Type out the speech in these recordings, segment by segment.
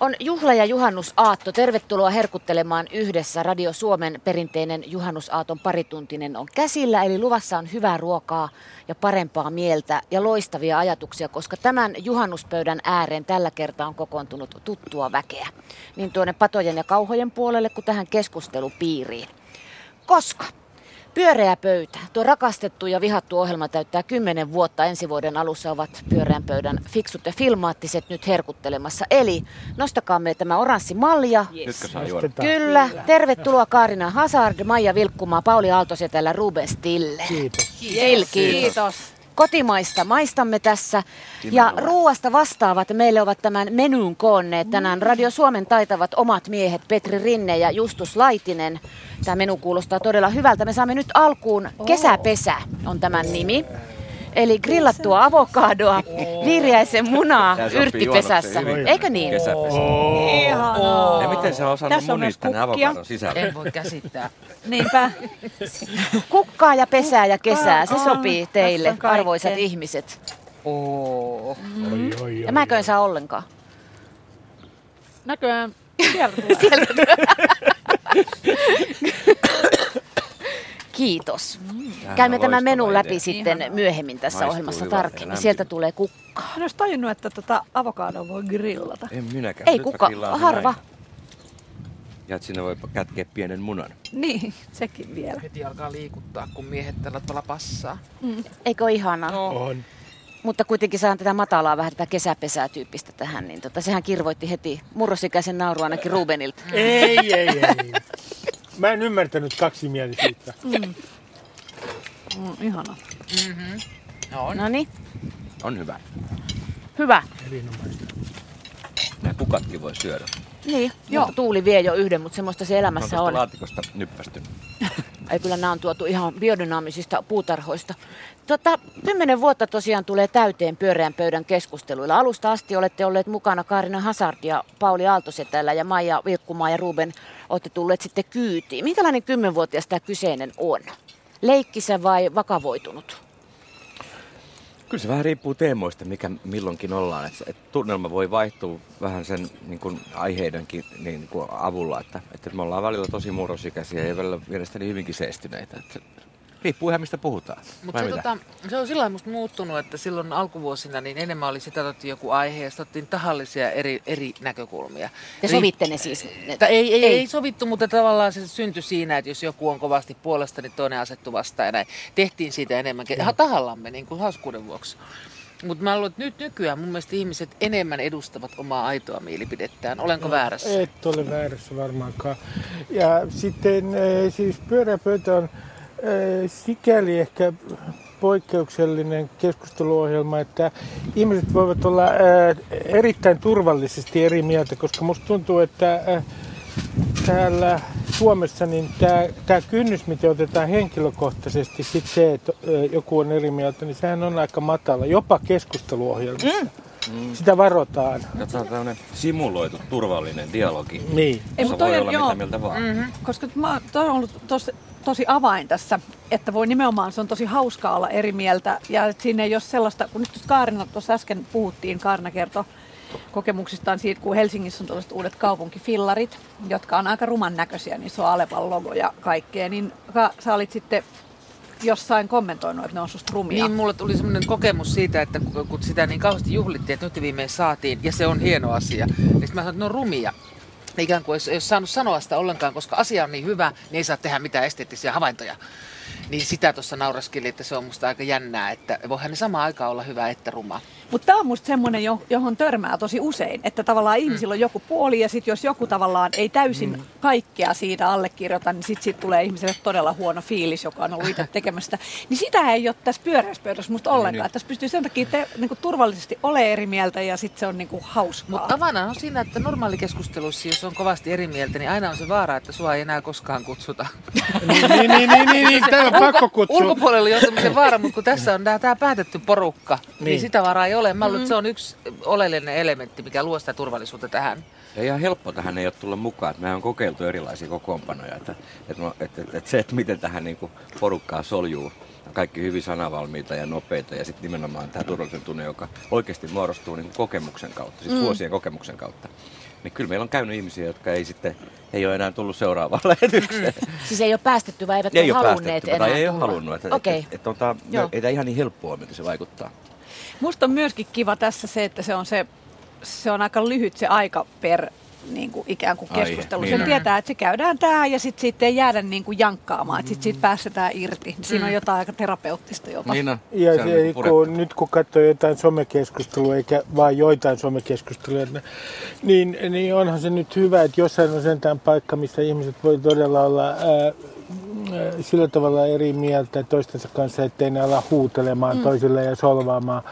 On juhla- ja juhannusaatto. Tervetuloa herkuttelemaan yhdessä. Radio Suomen perinteinen juhannusaaton parituntinen on käsillä, eli luvassa on hyvää ruokaa ja parempaa mieltä ja loistavia ajatuksia, koska tämän juhannuspöydän ääreen tällä kertaa on kokoontunut tuttua väkeä. Niin tuonne patojen ja kauhojen puolelle kuin tähän keskustelupiiriin. Koska Pyöreä pöytä. Tuo rakastettu ja vihattu ohjelma täyttää kymmenen vuotta. Ensi vuoden alussa ovat pyöreän pöydän fiksut ja filmaattiset nyt herkuttelemassa. Eli nostakaamme tämä oranssi malja. Juoda? Kyllä. Tervetuloa Kaarina Hazard, Maija Vilkkumaa, Pauli Aaltosetälä, Ruben Stille. Kiitos. Kiitos. Kiitos. Kotimaista maistamme tässä. Ja ruuasta vastaavat meille ovat tämän menyn koonneet tänään Radio Suomen taitavat omat miehet Petri Rinne ja Justus Laitinen. Tämä menu kuulostaa todella hyvältä. Me saamme nyt alkuun kesäpesä on tämän nimi. Eli grillattua avokadoa, vihreäisen munaa yrttipesässä. Eikö niin? Ihanaa. Ja miten se on osannut Tässä on munista myös tänne kukkia. avokadon sisälle? En voi käsittää. Niinpä. Kukkaa ja pesää ja kesää, se sopii teille, arvoisat ihmiset. Oo. Oi, Ja mäkö en saa ollenkaan. Näköjään sieltä tulee. Kiitos. Tämähän Käymme tämän menun läpi idea. sitten Ihanaa. myöhemmin tässä Maistuu ohjelmassa tarkemmin. Sieltä tulee kukkaa. En olisi tajunnut, että tota avokadoa voi grillata. En minäkään. Ei Nyt kuka, harva. näin. Ja että sinne voi kätkeä pienen munan. Niin, sekin vielä. Heti alkaa liikuttaa, kun miehet tällä tavalla passaa. Eikö ole ihanaa? No. On. Mutta kuitenkin saan tätä matalaa vähän tätä kesäpesää tyyppistä tähän, niin tota, sehän kirvoitti heti murrosikäisen nauru ainakin Rubenilta. Ei, ei, ei. Mä en ymmärtänyt kaksimielisyyttä. Mm, ihana. No on. No niin, On hyvä. hyvä. Erinomaista. Nämä kukatkin voi syödä. Niin, Joo. mutta Tuuli vie jo yhden, mutta semmoista se On elämässä on. laatikosta nyppästy. Ei kyllä nämä on tuotu ihan biodynaamisista puutarhoista. Tota, kymmenen vuotta tosiaan tulee täyteen pyöreän pöydän keskusteluilla. Alusta asti olette olleet mukana Kaarina Hazard ja Pauli Aaltosetälä ja Maija Vilkkumaa ja Ruben olette tulleet sitten kyytiin. Minkälainen kymmenvuotias tämä kyseinen on? Leikkisä vai vakavoitunut? Kyllä se vähän riippuu teemoista, mikä milloinkin ollaan. Et, et tunnelma voi vaihtua vähän sen niin kuin aiheidenkin niin kuin avulla. Että, että me ollaan välillä tosi murrosikäisiä ja välillä mielestäni hyvinkin seestyneitä. Et se riippuu ihan mistä puhutaan. Mutta se, tota, se on sillä lailla musta muuttunut, että silloin alkuvuosina niin enemmän oli sitä, että otettiin joku aihe ja sitten otettiin tahallisia eri, eri näkökulmia. Te sovitte ne siis? Ne- Tai ei, ei, Ei. ei. sovittu, mutta tavallaan se syntyi siinä, että jos joku on kovasti puolesta, niin toinen asettu vastaan ja näin. Tehtiin siitä enemmän ke- tahallamme niin kuin hauskuuden vuoksi. Mutta mä luulen, että nyt nykyään mun mielestä ihmiset enemmän edustavat omaa aitoa mielipidettään. Olenko väärässä? Et ole väärässä varmaankaan. Ja sitten eh, siis pyöreä pöytä on sikäli ehkä poikkeuksellinen keskusteluohjelma, että ihmiset voivat olla erittäin turvallisesti eri mieltä, koska musta tuntuu, että täällä Suomessa niin tämä kynnys, miten otetaan henkilökohtaisesti sit se, että joku on eri mieltä, niin sehän on aika matala, jopa keskusteluohjelmassa. Mm. Sitä varotaan. Katsotaan tämmöinen simuloitu turvallinen dialogi. Niin. Ei, mutta toi voi on- olla joo. mitä mieltä vaan. Mm-hmm. Koska mä, toi on ollut tosi, tosi avain tässä, että voi nimenomaan, se on tosi hauskaa olla eri mieltä. Ja et siinä ei ole sellaista, kun nyt Kaarina tuossa äsken puhuttiin, Kaarina kertoi kokemuksistaan siitä, kun Helsingissä on tällaiset uudet kaupunkifillarit, jotka on aika ruman näköisiä, niin se on Alepan logo ja kaikkea, niin ka, sä olit sitten jossain kommentoinut, että ne on susta rumia. Niin, mulle tuli semmoinen kokemus siitä, että kun sitä niin kauheasti juhlittiin, että nyt viimein saatiin, ja se on hieno asia. Sitten mä sanoin, että ne on rumia. Ikään kuin ei ole saanut sanoa sitä ollenkaan, koska asia on niin hyvä, niin ei saa tehdä mitään esteettisiä havaintoja. Niin sitä tuossa nauraskelin, että se on musta aika jännää, että voihan ne samaan aikaan olla hyvä että ruma. Mutta tämä on musta semmoinen, jo- johon törmää tosi usein, että tavallaan ihmisillä on joku puoli ja sitten jos joku tavallaan ei täysin mm. kaikkea siitä allekirjoita, niin sitten siitä tulee ihmiselle todella huono fiilis, joka on ollut itse tekemästä. Niin sitä ei ole tässä pyöreässä pöydässä musta ollenkaan. niin. Että Tässä pystyy sen takia te, niinku, turvallisesti ole eri mieltä ja sitten se on niinku, hauskaa. Mutta tavana on siinä, että normaalikeskustelussa, jos on kovasti eri mieltä, niin aina on se vaara, että sua ei enää koskaan kutsuta. Niin, niin, niin, niin, niin, niin. Tämä on pakko kutsua. Ulkopuolella on semmoisen vaara, mutta kun tässä on tämä päätetty porukka, niin. Niin. niin sitä varaa ei ole. Mä luulen, että se on yksi oleellinen elementti, mikä luo sitä turvallisuutta tähän. Ja ihan helppo tähän ei ole tulla mukaan. että Mehän on kokeiltu erilaisia kokoonpanoja. Että, että, että, että, että se, että miten tähän niin kuin porukkaa soljuu, kaikki hyvin sanavalmiita ja nopeita. Ja sitten nimenomaan tämä turvallisen tunne, joka oikeasti muodostuu niin kuin kokemuksen kautta, siis mm. vuosien kokemuksen kautta. niin kyllä meillä on käynyt ihmisiä, jotka ei sitten ei ole enää tullut seuraavaan lähetykseen. Siis ei ole päästetty vai eivät ei ole ole halunneet päästetty, enää tai ei ole halunnut. Että, Okei. että, että, että, Joo. ei tämä ihan niin helppoa, miltä se vaikuttaa. Musta on myöskin kiva tässä se, että se on, se, se on aika lyhyt se aika per niin kuin ikään kuin keskustelu. niin Sen tietää, että se käydään tähän ja sitten siitä ei jäädä niin kuin jankkaamaan, että sitten siitä päästetään irti. Siinä on jotain aika terapeuttista jopa. Niin on. Ja Se on se, niin kun, nyt kun katsoo jotain somekeskustelua, eikä vaan joitain somekeskusteluja, niin, niin onhan se nyt hyvä, että jossain on sentään paikka, missä ihmiset voi todella olla ää, sillä tavalla eri mieltä toistensa kanssa, ettei ne ala huutelemaan mm. toisille ja solvaamaan.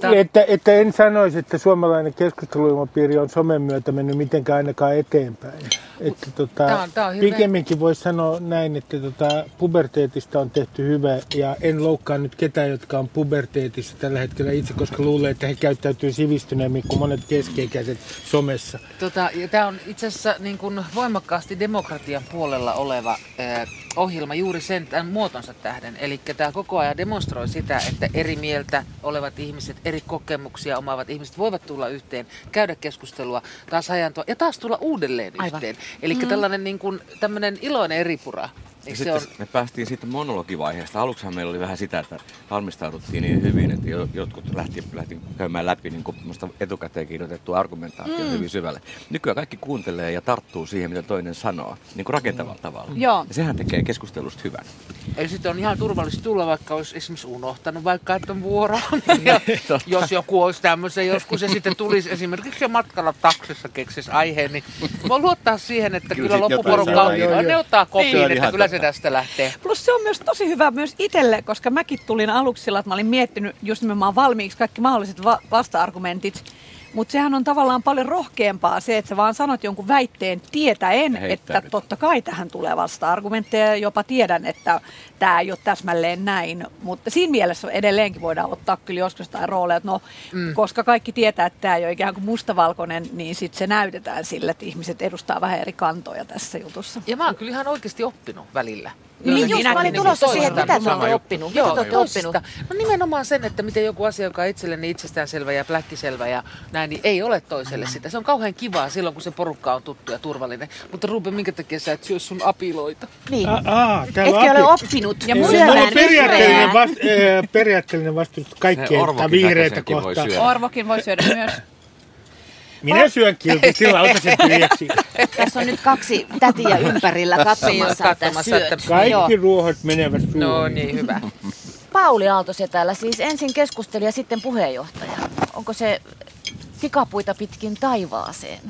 Tää- Että, että en sanoisi, että suomalainen keskusteluilmapiiri on somen myötä mennyt mitenkään ainakaan eteenpäin. Että tota, Tää on- tää on hyvä. pikemminkin voisi sanoa näin, että tota, puberteetista on tehty hyvä ja en loukkaa nyt ketään, jotka on puberteetissa tällä hetkellä itse, koska luulen, että he käyttäytyy sivistyneemmin kuin monet keskeikäiset somessa. Tota, ja tämä on itse asiassa niin kuin voimakkaasti demokratian puolella oleva äh, ohjelma juuri sen tämän muotonsa tähden. Eli tämä koko ajan demonstroi sitä, että eri mieltä olevat ihmiset, eri kokemuksia omaavat ihmiset voivat tulla yhteen, käydä keskustelua, taas hajantua ja taas tulla uudelleen Aivan. yhteen. Eli mm. tällainen niin kuin, tämmöinen iloinen eripura. Ja se sitten on? me päästiin siitä monologivaiheesta. Aluksihan meillä oli vähän sitä, että valmistauduttiin niin hyvin, että jo- jotkut lähti, lähti käymään läpi niin kuin etukäteen kirjoitettu argumentaatio mm. hyvin syvälle. Nykyään kaikki kuuntelee ja tarttuu siihen, mitä toinen sanoo, niin kuin rakentavalla tavalla. Joo. Ja sehän tekee keskustelusta hyvän. Eli sitten on ihan turvallista tulla, vaikka olisi esimerkiksi unohtanut vaikka, että on vuoro. ja jos joku olisi tämmöisen joskus ja sitten tulisi esimerkiksi jo matkalla taksissa keksis aiheen, niin voi luottaa siihen, että Kyllä kyllä, loppuporukka on, ne ottaa Se kopiin, on että kyllä se tästä lähtee. Plus se on myös tosi hyvä myös itselle, koska mäkin tulin aluksi sillä, että mä olin miettinyt just nimenomaan valmiiksi kaikki mahdolliset va- vasta-argumentit. Mutta sehän on tavallaan paljon rohkeampaa se, että sä vaan sanot jonkun väitteen tietäen, että totta kai tähän tulee vasta-argumentteja ja jopa tiedän, että tämä ei ole täsmälleen näin. Mutta siinä mielessä edelleenkin voidaan ottaa kyllä joskus jotain rooleja, että no, mm. koska kaikki tietää, että tämä ei ole ikään kuin mustavalkoinen, niin sitten se näytetään sille, että ihmiset edustaa vähän eri kantoja tässä jutussa. Ja mä oon kyllä ihan oikeasti oppinut välillä. Niin just, mä olin niin tulossa siihen, että mitä te olette oppinut. Joo, Mitä te oppinut? No nimenomaan sen, että miten joku asia, joka on itselleni itsestäänselvä ja pläkkiselvä ja näin, niin ei ole toiselle sitä. Se on kauhean kivaa silloin, kun se porukka on tuttu ja turvallinen. Mutta Ruben, minkä takia sä et syö sun apiloita? Niin. Aa, Etkä ole oppinut Ja mulla- on periaatteellinen, vast, äh, periaatteellinen vastustus kaikkea Orvokin vihreitä kohtaan. Orvokin voi syödä myös. Minä syön kiltin, sillä auta sen tyhjäksi. Tässä on nyt kaksi tätiä ympärillä katsomassa, että katsomassa, syöt. että- Kaikki Joo. ruohot menevät suuhun. No niin, hyvä. Pauli Aalto täällä siis ensin keskustelija, sitten puheenjohtaja. Onko se tikapuita pitkin taivaaseen?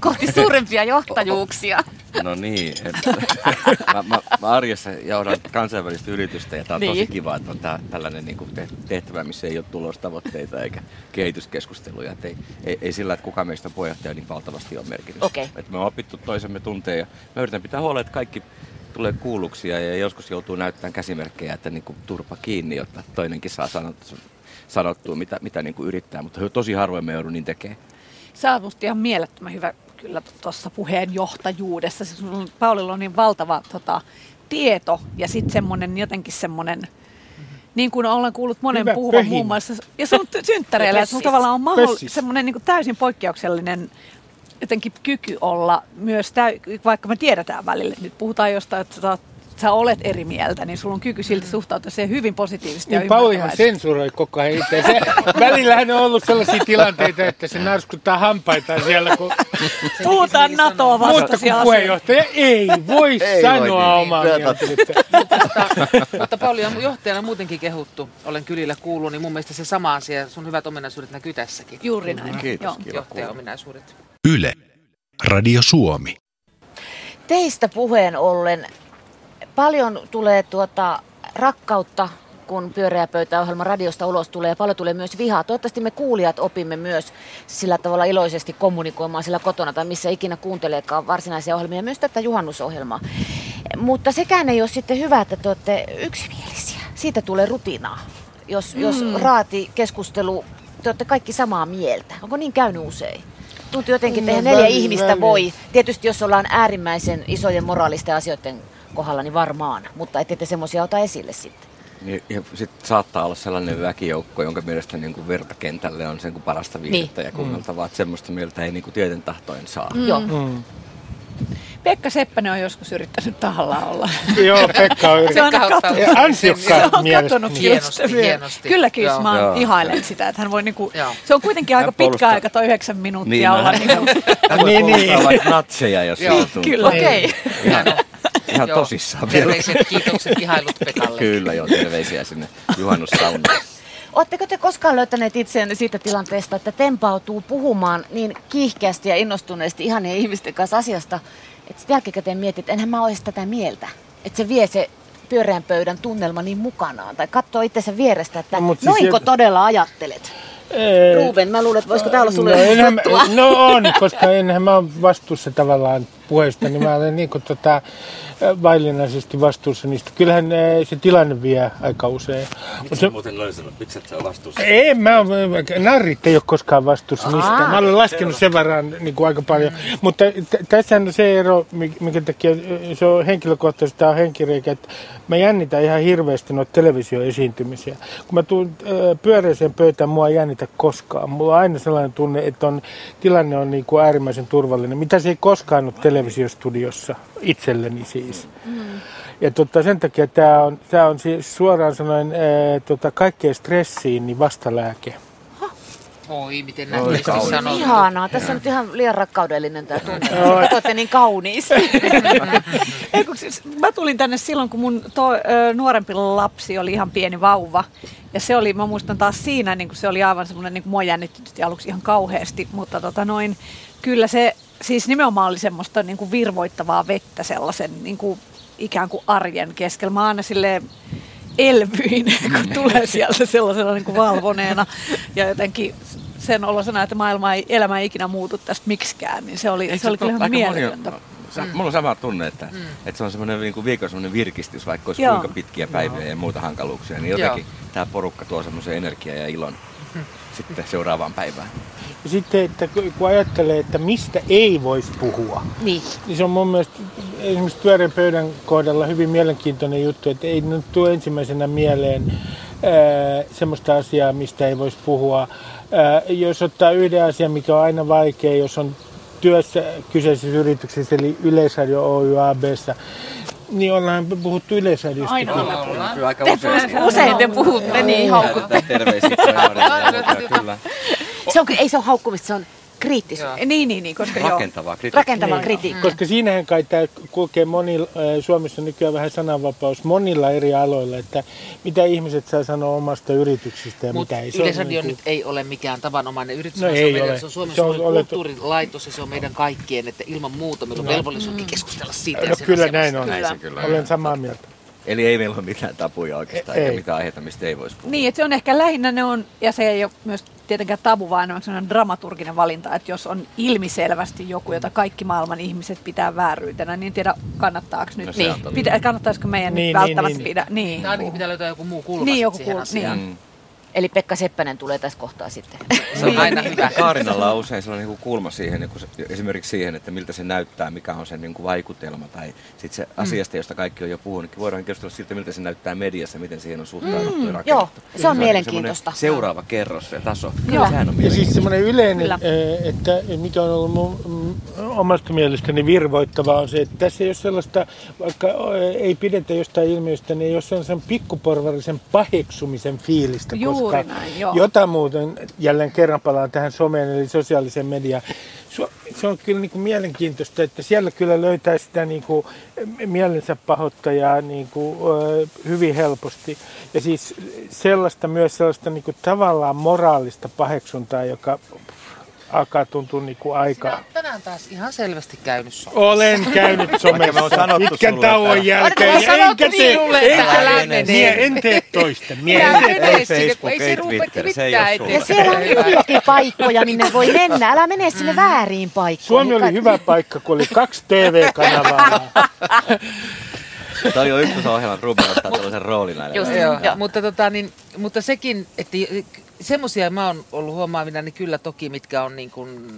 Kohti suurempia johtajuuksia. No niin. Mä, mä, mä, arjessa jaudan kansainvälistä yritystä ja tää on tosi Niin. kiva, että on tää, tällainen niin kuin tehtävä, missä ei ole tulostavoitteita eikä kehityskeskusteluja. Et ei, ei, ei, sillä, että kuka meistä on puheenjohtaja niin valtavasti on merkitys. Okei. Et me on opittu toisemme tunteen ja mä yritän pitää huolta, että kaikki tulee kuulluksi ja, ja joskus joutuu näyttämään käsimerkkejä, että niin kuin turpa kiinni, jotta toinenkin saa sanottua, sanottua mitä, mitä niin kuin yrittää, mutta tosi harvoin me joudun niin tekemään. Sä oot musta ihan mielettömän hyvä kyllä tuossa puheenjohtajuudessa. Se sun, Paulilla on niin valtava tota, tieto ja sitten semmoinen jotenkin semmoinen, niin kuin olen kuullut monen Hyvä puhuvan pöhinä. muun muassa, ja sun ty- synttäreillä, että tavallaan on mahdoll, semmoinen niin kuin täysin poikkeuksellinen jotenkin kyky olla myös, täy, vaikka me tiedetään välillä, nyt puhutaan jostain, että sä, oot- sä olet eri mieltä, niin sulla on kyky silti suhtautua siihen hyvin positiivisesti ja Niin Paulihan sensuroi koko ajan itse. Se, välillähän on ollut sellaisia tilanteita, että se narskuttaa hampaitaan siellä, kun, Puhutaan NATOa mutta kun vastaisia asioita. puheenjohtaja ei voi Ei sanoa voi niin. omaa mielipidettä. mutta, mutta Pauli on johtajana muutenkin kehuttu. Olen kylillä kuullut, niin mun mielestä se sama asia, sun hyvät ominaisuudet näkyy tässäkin. Juuri näin. Kiitos, Joo. Johtajan ominaisuudet. Yle. Radio Suomi. Teistä puheen ollen paljon tulee tuota rakkautta, kun pyöreä pöytäohjelma radiosta ulos tulee ja paljon tulee myös vihaa. Toivottavasti me kuulijat opimme myös sillä tavalla iloisesti kommunikoimaan sillä kotona tai missä ikinä kuunteleekaan varsinaisia ohjelmia, myös tätä juhannusohjelmaa. Mutta sekään ei ole sitten hyvä, että te olette yksimielisiä. Siitä tulee rutinaa. Jos, mm. jos raati keskustelu, te olette kaikki samaa mieltä. Onko niin käynyt usein? Tuntuu jotenkin, että No, neljä välillä, ihmistä välillä. voi. Tietysti jos ollaan äärimmäisen isojen moraalisten asioiden kohdalla, niin varmaan. Mutta ette te semmoisia ota esille sitten. Niin, ja sitten saattaa olla sellainen väkijoukko, jonka mielestä niin kuin virtakentälle on sen kuin parasta viihdettä Niin. ja kuunneltavaa, että semmoista mieltä ei niin kuin tieten tahtoen saa. Mm. Joo. Mm. Pekka Seppänen on joskus yrittänyt tahallaan olla. Joo, Pekka on Se yrittänyt. Se on katsonut Hienosti, just- hienosti. Kylläkin, jos Joo. mä Joo. ihailen sitä, että hän voi niinku, Joo. se on kuitenkin aika pitkä aika, toi yhdeksän minuuttia Niin, olla. Niinku, Hän voi Niin, puolustaa niin. vaikka natseja, jos Joo, tuntuu. kyllä. Okei. Ihan, ihan Joo. tosissaan vielä. Terveiset, kiitokset, ihailut Pekalle. Kyllä joo, terveisiä sinne juhannussaunaan. Oletteko te koskaan löytäneet itseänne siitä tilanteesta, että tempautuu puhumaan niin kiihkeästi ja innostuneesti ihanien ihmisten kanssa asiasta, että jälkikäteen mietit, että enhän mä olisi tätä mieltä. Että se vie se pyöreän pöydän tunnelma niin mukanaan. Tai katsoo itsensä vierestä, että No, no, mut siis noinko jät- todella ajattelet? Ruben, mä luulen, että voisiko tää olla sulle no, enhän, no on, koska enhän mä ole vastuussa tavallaan puheista, niin mä olen niin kuin tota, vaillinaisesti vastuussa niistä. Kyllähän se tilanne vie aika usein. Mut se, muuten sanot? Miksi et sä vastuussa? ei, mä, narrit ei ole koskaan vastuussa mistään. Mä olen laskenut sen verran niin kuin aika paljon. Mutta t- tässähän on se ero, mi- minkä takia se on henkilökohtaisesti, tämä on henkireikä, että mä jännitän ihan hirveästi noita televisioesiintymisiä. Kun mä tuun pyöreiseen pöytään, mua ei jännitä koskaan. Mulla on aina sellainen tunne, että on, tilanne on niin kuin äärimmäisen turvallinen. Mitä se ei koskaan ole televisiostudiossa itselleni siis. Ja tota, sen takia tämä on, tää on siis suoraan sanoen ää, tota, kaikkeen stressiin niin vastalääke. Oi, miten nätisti kaunis. sanottu. Ihanaa. Tässä on nyt ihan liian rakkaudellinen tämä tunne. Te olette niin kauniisti. Ei, kun siis, mä tulin tänne silloin, kun mun to, ö, nuorempi lapsi oli ihan pieni vauva. Ja se oli, mä muistan taas siinä, niin se oli aivan semmoinen, niin mua jännitti aluksi ihan kauheasti, mutta tota noin, kyllä se siis nimenomaan oli semmoista niin kuin virvoittavaa vettä sellaisen niin kuin ikään kuin arjen keskellä. Mä aina silleen elvyin, kun tulee sieltä sellaisena niin kuin valvoneena ja jotenkin sen olosena, että maailma ei, elämä ei ikinä muutu tästä miksikään, niin se oli, Eikö se oli kyllä ihan mieletöntä. Sa- Mulla on sama tunne, että, että se on semmoinen niin kuin viikon semmoinen virkistys, vaikka olisi Joo. kuinka pitkiä päiviä ja muuta hankaluuksia, niin Joo. jotenkin tämä porukka tuo semmoisen energiaa ja ilon sitten seuraavaan päivään. Ja sitten, että kun ajattelee, että mistä ei voisi puhua, Niin. niin se on mun mielestä esimerkiksi pyöreän pöydän kohdalla hyvin mielenkiintoinen juttu, että ei nyt tule ensimmäisenä mieleen ää, semmoista asiaa, mistä ei voisi puhua. Ää, jos ottaa yhden asian, mikä on aina vaikea, jos on työssä kyseisessä yrityksessä, eli Yleisradio Oy ABssä, niin ollaan puhuttu Yleisradiosta. Aina Kyllä aika usein. Usein te puhutte niin haukku. Terveisiä. Kyllä. Se on, ei se ole haukkumista, se on kriittistä. Joo. Niin, niin, niin, koska. Rakentavaa kritiikkiä. Rakentavaa Niin. kritiikkiä. Koska siinähän kai tämä kulkee monilla, äh, Suomessa nykyään vähän sananvapaus monilla eri aloilla, että mitä ihmiset saa sanoa omasta yrityksistä ja Mutta mitä ei. Yleisradio niin nyt ei ole mikään tavanomainen yritys, No se, ei on meidän, ole. se on Suomen Se on kulttuurilaitos ja se on meidän kaikkien, että ilman muuta meillä on velvollisuuskin keskustella siitä. No kyllä asemasta. näin on. Näin se kyllä Olen samaa mieltä. Eli ei meillä ole mitään tapuja oikeastaan, Ei. eikä mitään aiheita, mistä ei voisi puhua. Niin, että se on ehkä lähinnä ne on, ja se ei ole myös tietenkään tabu, vaan enemmän sellainen dramaturginen valinta, että jos on ilmiselvästi joku, jota kaikki maailman ihmiset pitää vääryytenä, niin en tiedä kannattaako nyt, No on niin, pitä, kannattaisiko meidän Niin, nyt niin, välttämättä niin. pidä, niin. Tai ainakin pitää löytää joku muu kulma Niin, joku siihen kulma, asiaan. Mm. Eli Pekka Seppänen tulee tässä kohtaa sitten. Se on aina hyvä. Kaarinalla on usein sellainen niin kulma siihen, niin kuin se, esimerkiksi siihen, että miltä se näyttää, mikä on sen niin kuin vaikutelma tai sit se asiasta, josta kaikki on jo puhunut. niin Voidaan keskustella siitä, miltä se näyttää mediassa, miten siihen on suhtauduttu ja rakennettu. joo, se on semmoinen mielenkiintoista. Seuraava kerros ja taso. Joo. Sehän on Ja siis semmoinen yleinen, Kyllä. eh, että mikä on ollut mun, mm, omasta mielestäni virvoittavaa on se, että tässä ei ole sellaista, vaikka ei pidetä jostain ilmiöstä, niin ei ole sellaisen pikkuporvarisen paheksumisen fiilistä, Juuri koska näin, joo. jota muuten, jälleen kerran palaan tähän someen eli sosiaaliseen mediaan, se on kyllä niin kuin mielenkiintoista, että siellä kyllä löytää sitä niin kuin mielensä pahoittajaa niin kuin, hyvin helposti. Ja siis sellaista myös sellaista niin kuin tavallaan moraalista paheksuntaa, joka alkaa tuntua niin kuin Sinä aika... olet tänään taas ihan selvästi käynyt so. Olen käynyt somessa sanottu pitkän sulle, tauon että- jälkeen. Oletko sanottu enkä tee, sinulle, että enkä älä tee- mene? mie- en tee toista. Mie en tee ei Facebook, ei se rupea Twitter, se ei mitään ole eteen. sulle. Ja siellä on hyviäkin paikkoja, minne voi mennä. Älä mene sinne väärin paikkoihin. Suomi oli hyvä paikka, kun oli kaksi TV-kanavaa. Toi on ykkösohjelma, että Ruben ottaa tällaisen roolin näille. Just. Joo, Joo. mutta, tota, niin, mutta sekin, että semmoisia mä oon ollut huomaavina, niin kyllä toki, mitkä on niin kuin,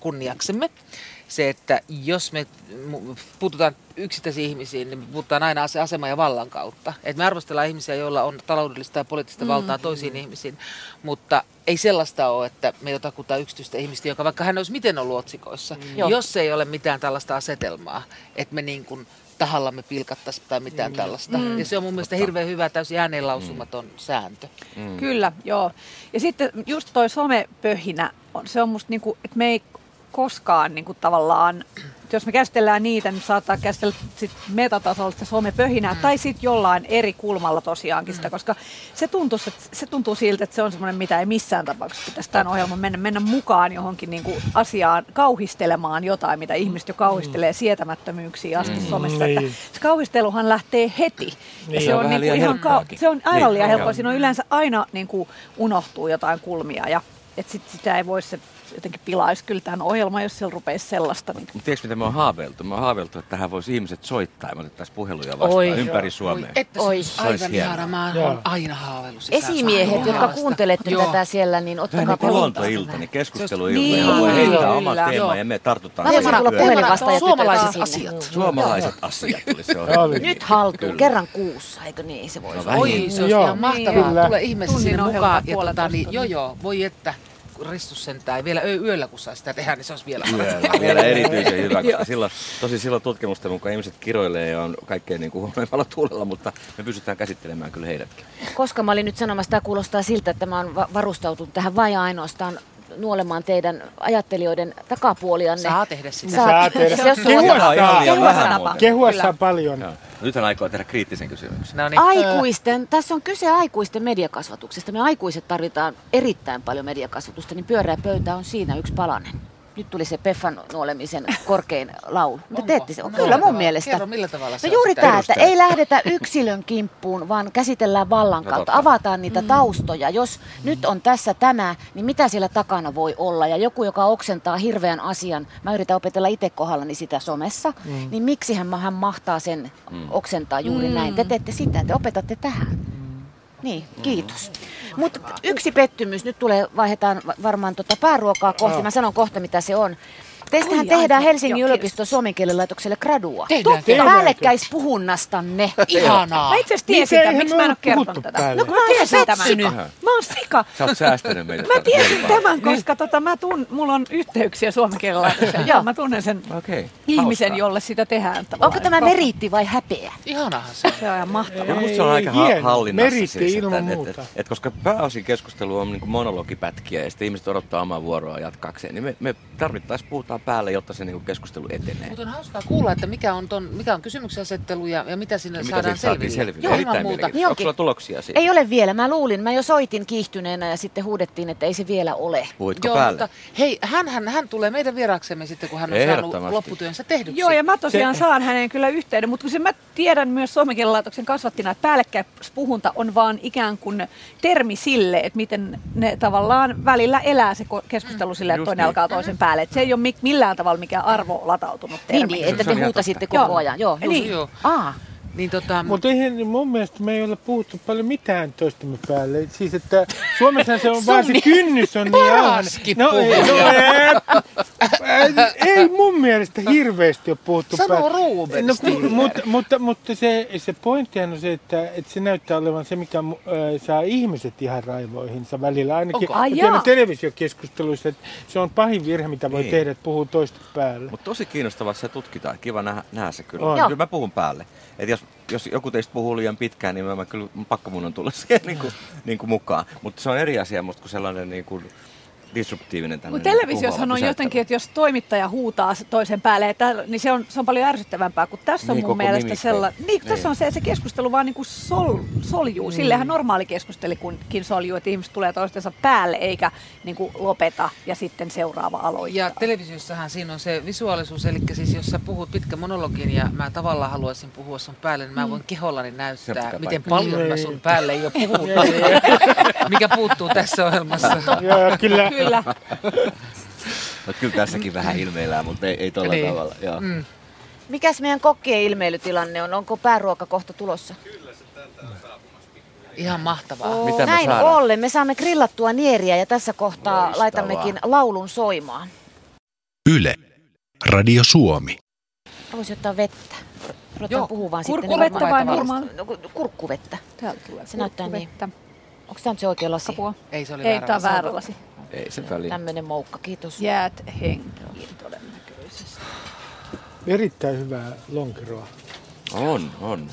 kunniaksemme. se, että jos me puututaan yksittäisiin ihmisiin, niin me puhutaan aina ase- asema- ja vallan kautta. Et me arvostellaan ihmisiä, joilla on taloudellista ja poliittista mm. valtaa toisiin ihmisiin, mutta ei sellaista ole, että me jotakuta yksityistä ihmistä, joka vaikka hän olisi miten ollut otsikoissa, mm. Jos ei ole mitään tällaista asetelmaa, että me niin kuin tahallamme pilkattaisiin tai mitään mm. tällaista. Mm. Ja se on mun mielestä hirveän hyvä, täysin ääneen lausumaton mm. sääntö. Mm. Kyllä, joo. Ja sitten just toi somepöhinä, on, se on musta niinku, että me ei koskaan niinku tavallaan, jos me käsitellään niitä, niin saattaa käsitellä sit metatasolla sitä somepöhinää mm. tai sitten jollain eri kulmalla tosiaankin sitä, koska se tuntuu, että, se tuntuu siltä, että se on semmoinen, mitä ei missään tapauksessa pitäisi tämän ohjelman mennä, mennä mukaan johonkin niinku asiaan kauhistelemaan jotain, mitä ihmiset jo kauhistelee sietämättömyyksiä asti somessa. Että Niin. se kauhisteluhan lähtee heti. Ja Niin. se Se on niinku ihan kau- se on aivan Niin, liian helppoa. Siinä on yleensä aina niin kuin unohtuu jotain kulmia ja että sit sitä ei voi se jotenkin pilaisi kyllä tämän ohjelman, jos siellä rupeisi sellaista. Niin. Mutta tiedätkö, mitä me on haaveiltu? Me on haaveiltu, että tähän voisi ihmiset soittaa ja me otettaisiin puheluja vastaan Oi. ympäri Suomea. Että Oi. se olisi aivan ihana. Mä Joo. oon aina haaveillut sitä. Esimiehet, Aivan jotka kuuntelette Joo. tätä siellä, niin Vähän ottakaa niin kuin pelottaa luontoilta, vähän. niin keskusteluilta, Niin, johon voi heittää Joo. teeman ja me tartutaan Mä voisin tulla puhelinvastaajat Suomalaiset asiat. Suomalaiset asiat tuli se. Nyt haltuun, Kyllä. kerran kuussa, eikö niin se voisi No olla? Oi, se olisi Joo. ihan mahtavaa. Kyllä. Tule ihmeessä sinne mukaan. Ja tota, niin, joo, joo, voi että Ristus sentään. Vielä yö, yöllä, kun saa sitä tehdä, niin se olisi vielä Yöllä. Vielä erityisen hyvä, koska silloin, tosi silloin tutkimusten mukaan ihmiset kiroilee ja on kaikkein niin huonoimmalla tuulella, mutta me pystytään käsittelemään kyllä heidätkin. Koska mä olin nyt sanomassa, tämä kuulostaa siltä, että mä oon va- varustautunut tähän vain ainoastaan nuolemaan teidän ajattelijoiden takapuolianne. Saa tehdä sitä. Saa- Saa tehdä. Se on Kehua ihan liian Kehua vähän saa. muuten. Kehua Kyllä. saa paljon. Joo. Nyt hän aikoo tehdä kriittisen kysymyksen. No niin. Aikuisten, tässä on kyse aikuisten mediakasvatuksesta. Me aikuiset tarvitaan erittäin paljon mediakasvatusta, niin pyöreä pöytä on siinä yksi palanen. Nyt tuli se Peffan nuolemisen korkein laulu. Mutta teette se. No, Kyllä mun tavalla? mielestä. Kerro, millä tavalla se No juuri tämä, että ei lähdetä yksilön kimppuun, vaan käsitellään vallan No kautta. totta. Avataan niitä taustoja. Jos nyt on tässä tämä, niin mitä siellä takana voi olla? Ja joku, joka oksentaa hirveän asian, mä yritän opetella itse kohdallani sitä somessa, niin miksi hän, hän mahtaa sen oksentaa juuri näin? Te teette sitä, te opetatte tähän. Niin, kiitos. Mutta yksi pettymys, nyt tulee, vaihdetaan va- varmaan tota pääruokaa kohti, mä sanon kohta mitä se on. Teistähän Oi, tehdään aivan. Helsingin Joo, yliopiston suomenkielilaitokselle gradua. Tehdäänkö? Tehdäänkö? Päällekkäispuhunnastanne. Ihanaa. Mä itse asiassa Niin, tiesin tämän, miksi mä en ole kertonut tätä. päälle. No kun mä tiesin tämän. Mä oon sika. Sä oot säästänyt meitä. Mä tiesin tämän, koska tota, mä tun, mulla on yhteyksiä suomen kielen laitokseen. Joo, mä tunnen sen Okei. ihmisen, hauskaa. jolle sitä tehdään. Onko tämä meriitti vai häpeä? Ihanahan se on. Se on ihan mahtavaa. Musta se on aika hallinnassa Meritti siis, ilman että, muuta. Et, et, et, koska pääosin keskustelu on niin monologipätkiä ja sitten ihmiset odottaa omaa vuoroa jatkaakseen, niin me, me tarvittaisiin puhutaan päälle, jotta se niin keskustelu etenee. Mutta on hauskaa kuulla, että mikä on, ton, mikä on kysymyksen asettelu ja, ja mitä sinne Ja saadaan selville. selville. Joo, ilman Erittäin muuta. Niin Onko sulla tuloksia siitä? Ei ole vielä. Mä luulin, mä jo soitin kiihtyneenä ja sitten huudettiin, että ei se vielä ole. Puhuitko Joo, päälle? mutta hei, hän, hän, hän tulee meidän vieraaksemme sitten, kun hän on saanut lopputyönsä tehdyksi. Joo, ja mä tosiaan Se- saan hänen kyllä yhteyden, mutta kun se mä tiedän myös Suomen laitoksen kasvattina, että päällekkäispuhunta on vaan ikään kuin termi sille, että miten ne tavallaan välillä elää se keskustelu sille, että toinen niin. alkaa toisen päälle. Että se ei ole mi- millään tavalla mikään arvo latautunut termi. Niin, niin, että te huutasitte koko Joo. ajan. Joo, Niin. just. Joo. Aa, Niin tota, Mutta eihän mun mielestä me ei ole puhuttu paljon mitään toistemme päälle. Siis että Suomessa se on vaan se Sun kynnys on niin paraskin No, ei, no, ei, ei mun mielestä hirveästi ole puhuttu Sano. Ruben No, kun, mutta, mutta, mutta se, se pointtihan on se, että, että se näyttää olevan se, mikä äh, saa ihmiset ihan raivoihinsa välillä. Ainakin tiedän jaa. televisiokeskusteluissa, että se on pahin virhe, mitä voi Niin. tehdä, että puhuu toista päälle. Mutta tosi kiinnostavaa se tutkitaan. Kiva nähdä, nähdä se kyllä. On. Joo. Kyllä mä puhun päälle. Et jos, jos joku teistä puhuu liian pitkään, niin mä, mä kyllä pakko mun on tulla siihen niin kuin, niin kuin mukaan. Mutta se on eri asia musta kuin sellainen niin kuin disruptiivinen tämmöinen. Mutta televisiossahan on jotenkin, että jos toimittaja huutaa se toisen päälle, että, niin se on, se on paljon ärsyttävämpää, kun tässä on Niin, mun mielestä sellainen, niin, Niin. tässä on se, se keskustelu vaan niin kuin sol, soljuu. Mm. Sillehän normaali keskustelikin soljuu, että ihmiset tulee toistensa päälle eikä niin kuin lopeta ja sitten seuraava aloittaa. Ja televisiossahan siinä on se visuaalisuus, eli siis jos sä puhut pitkä monologin ja mä tavallaan haluaisin puhua sun päälle, niin mä voin kehollani näyttää, miten paljon mä Niin. sun päälle jo puhun. Mikä puuttuu tässä ohjelmassa. Joo, kyllä. Kyllä. Mutta kyllä tässäkin vähän ilmeillään, mutta ei, ei tuolla Niin. tavalla. Joo. Mm. mikäs meidän kokkien ilmeilytilanne on? Onko pääruoka kohta tulossa? Ihan mahtavaa. Oo, Mitä me näin saadaan? ollen. Me saamme grillattua nieriä ja tässä kohtaa Loistavaa. laitammekin laulun soimaan. Yle. Radio Suomi. Voisi ottaa vettä. Ruvetaan Joo, puhumaan sitten. kurkkuvettä niin vai normaali? No, ku- kurkkuvettä. Täältä tulee Se näyttää niin. Onko tämä nyt se oikea lasi? Apua. Ei, se oli Ei, väärä tämä on lasi. väärä lasi. Ei se väliin. Tämmöinen moukka, kiitos. Jäät henkiin todennäköisesti. Erittäin hyvää lonkeroa. On, on.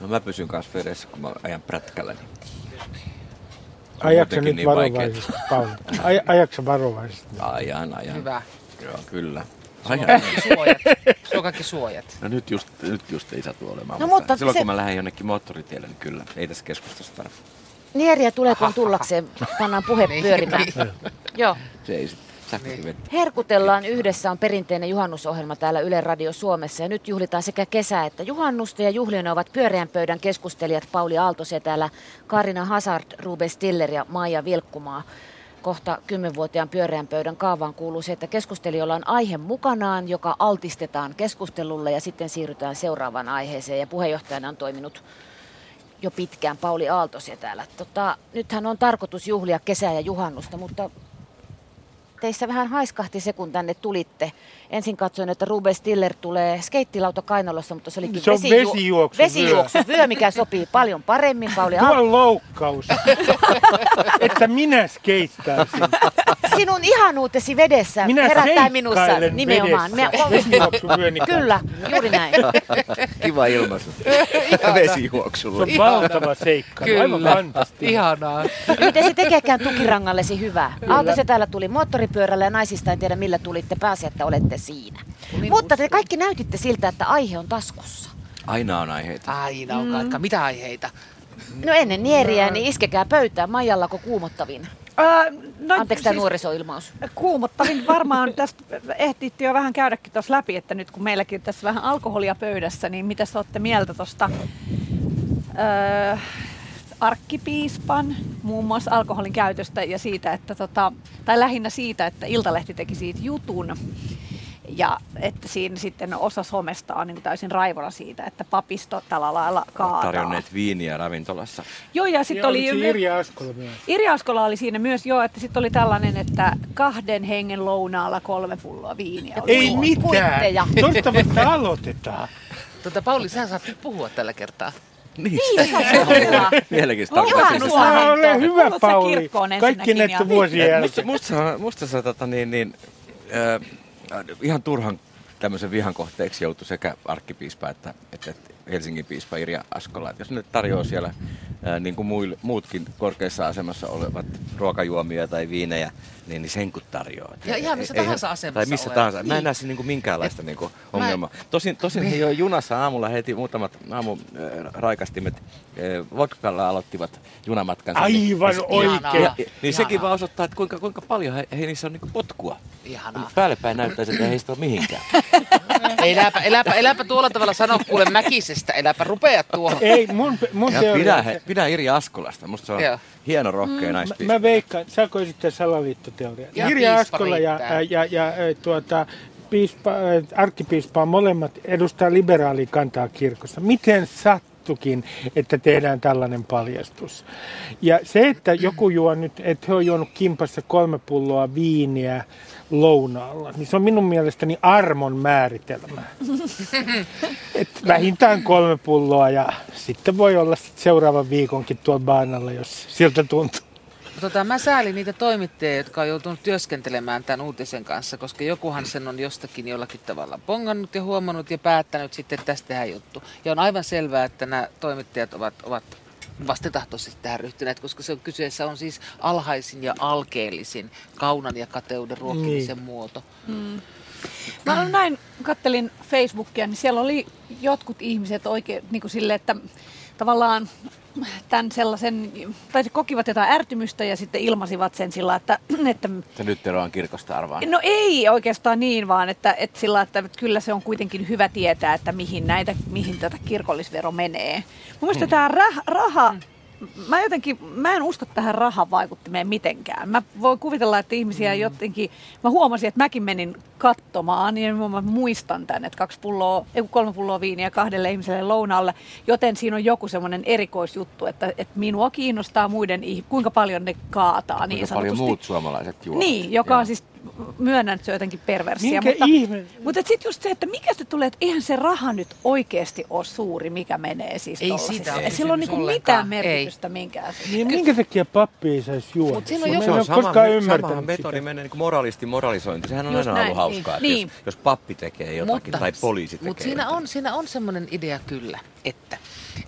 No mä pysyn kanssa vedessä, kun mä ajan prätkällä. Niin Ajaksa nyt niin varovaisesti, Pauli? Aj, ajaksa varovaisesti? ajan, ajan. Hyvä. Joo, kyllä. Ajan. suojat. Sulla on kaikki suojat. No nyt just, nyt just ei satu olemaan. No mutta Silloin se- kun mä lähden jonnekin moottoritielle, niin kyllä. Ei tässä keskustassa tarvitse. Nieriä tulee kun tullakseen, pannaan puhe Niin, pyörimään. niin. Joo. Se ei vettä. Herkutellaan yhdessä on perinteinen juhannusohjelma täällä Yle Radio Suomessa ja nyt juhlitaan sekä kesää että juhannusta ja juhlijoina ovat pyöreän pöydän keskustelijat Pauli Aaltosetälä, Karina Hazard, Ruben Stiller ja Maija Vilkkumaa. Kohta kymmenvuotiaan pyöreän pöydän kaavaan kuuluu se, että keskustelijoilla on aihe mukanaan, joka altistetaan keskustelulle ja sitten siirrytään seuraavaan aiheeseen. Ja puheenjohtajana on toiminut jo pitkään Pauli Aaltosia täällä. Tota, nythän on tarkoitus juhlia kesää ja juhannusta, mutta teissä vähän haiskahti se, kun tänne tulitte. Ensin katsoin, että Ruben Stiller tulee skeittilauta kainalossa, mutta se olikin Se on vesijuo- vesijuoksuvyö. vesijuoksuvyö, mikä sopii paljon paremmin. Pauli Tuo on loukkaus, että minä skeittaisin. sinun ihanuutesi vedessä Minä herättää minussa nimenomaan. Vesijuoksuvyöni Kyllä, juuri näin. Kiva ilmaisu. Se Vesijuoksulla. on valtava aivan Kyllä. fantastinen. Ihanaa. Miten se tekeekään tukirangallesi hyvää? Aalto se täällä tuli moottoripyörällä ja naisista en tiedä millä tulitte. Pääsi, että olette siinä. Mutta te kaikki näytitte siltä, että aihe on taskussa. Aina on aiheita. Aina on kaikka. Mitä aiheita? No ennen nieriä, niin iskekää pöytään. Maijallako kuumottavin? Ää, no, Anteeksi tämä nuorisoilmaus. Kuumottavin varmaan tästä ehtiitte jo vähän käydäkin tuossa läpi, että nyt kun meilläkin tässä vähän alkoholia pöydässä, niin mitä olette mieltä tuosta öö, arkkipiispan muun muassa alkoholin käytöstä ja siitä, että tota, tai lähinnä siitä, että Iltalehti teki siitä jutun ja että siinä sitten osa somesta on niin täysin raivona siitä, että papisto tällä lailla kaataa. Tarjonneet viiniä ravintolassa. Joo, ja sitten oli... Irja Askola myös. Irja Askola oli siinä myös jo, että sitten oli tällainen, että kahden hengen lounaalla kolme pulloa viiniä. oli Ei mitään. Tuosta vasta aloitetaan. Tota, Pauli, sä saat nyt puhua tällä kertaa. Niin, Niin, sä saat puhua. Mielenkiintoista. On ole hyvä, sä Pauli. Kaikki ja- vuosien jälkeen. musta, se tota, niin, niin, äh, ihan turhan tämmöisen vihan kohteeksi joutui sekä arkkipiispa että, että, että Helsingin piispa Irja Askola. Että jos ne tarjoaa siellä niin kuin muil, muutkin korkeassa asemassa olevat ruokajuomia tai viinejä, niin, niin sen kun tarjoaa. Ja ihan missä ei- tahansa Tai asemassa missä olevat. tahansa. Mä en Niin. näe siinä niin kuin minkäänlaista niin kuin ongelmaa. Mä Tosin, tosin he jo junassa aamulla heti muutamat aamu äh, raikastimet äh, vodkalla aloittivat junamatkansa. Niin- Aivan niin- oikein. ja, niin sekin Ihanaa. vaan osoittaa, että kuinka, kuinka paljon he, he niissä on niinku potkua. Ihanaa. Päälle päin näyttäisi, että ei heistä ole mihinkään. Eläpä, eläpä, eläpä tuolla tavalla sano kuule mäkisestä. Eläpä rupea tuohon. Ei, mun, mun Ja teoria... pidä, he, pidä Irja Askolasta. Musta se on Joo. hieno rohkea mm, naispiispa. Mä veikkaan, saako esittää salaliittoteoria? Ja Irja Askola ja, ja, ja, ja tuota, piispa, äh, arkkipiispa molemmat edustaa liberaalia kantaa kirkossa. Miten sattukin, että tehdään tällainen paljastus? Ja se, että joku juo nyt, että he on juonut kimpassa kolme pulloa viiniä lounaalla, niin se on minun mielestäni armon määritelmä. Et vähintään kolme pulloa ja sitten voi olla sit seuraavan viikonkin tuolla baanalla, jos siltä tuntuu. Tota, mä säälin niitä toimittajia, jotka on joutunut työskentelemään tämän uutisen kanssa, koska jokuhan sen on jostakin jollakin tavalla pongannut ja huomannut ja päättänyt sitten, että tästä tehdään juttu. Ja on aivan selvää, että nämä toimittajat ovat, ovat vastentahtoisesti tähän ryhtyneet, koska se on kyseessä on siis alhaisin ja alkeellisin kaunan ja kateuden ruokkimisen Niin. muoto. Mä näin, kattelin Facebookia, niin siellä oli jotkut ihmiset oikein niin kuin sille, että tavallaan tämän sellaisen, tai se kokivat jotain ärtymystä ja sitten ilmasivat sen sillä, että, että Se nyt eroan kirkosta arvaan. No ei oikeastaan niin, vaan että, että sillä, että kyllä se on kuitenkin hyvä tietää, että mihin, näitä, mihin tätä kirkollisvero menee. Mun mielestä Hmm. tämä rah, raha, mä jotenkin, mä en usko tähän rahan vaikuttimeen mitenkään. Mä voin kuvitella, että ihmisiä Hmm. jotenkin, mä huomasin, että mäkin menin katsomaan, niin mä muistan tämän, että kaksi pulloa, ei kolme pulloa viiniä kahdelle ihmiselle lounaalle, joten siinä on joku semmoinen erikoisjuttu, että, että minua kiinnostaa muiden, kuinka paljon ne kaataa niin Kuinka sanotusti. paljon muut suomalaiset juovat. Niin, joka Joo. on siis, myönnän, että se on jotenkin perversia. Minkä mutta, ihme- mutta sitten just se, että mikä se tulee, että eihän se raha nyt oikeasti ole suuri, mikä menee siis Ei tollasissa. siitä ole Ei sillä ole kysymys niinku mitään merkitystä minkään. Niin minkä takia pappi ei saisi juoda? Mut on joku- ole Se on sama, koskaan sama metodi sitä. menee niin kuin moralisti moralisointi. Sehän on Just aina näin, ollut hauskaa, niin. että Niin. jos, jos pappi tekee jotakin tai poliisi tekee Mutta siinä jotakin. on, siinä on semmoinen idea kyllä, että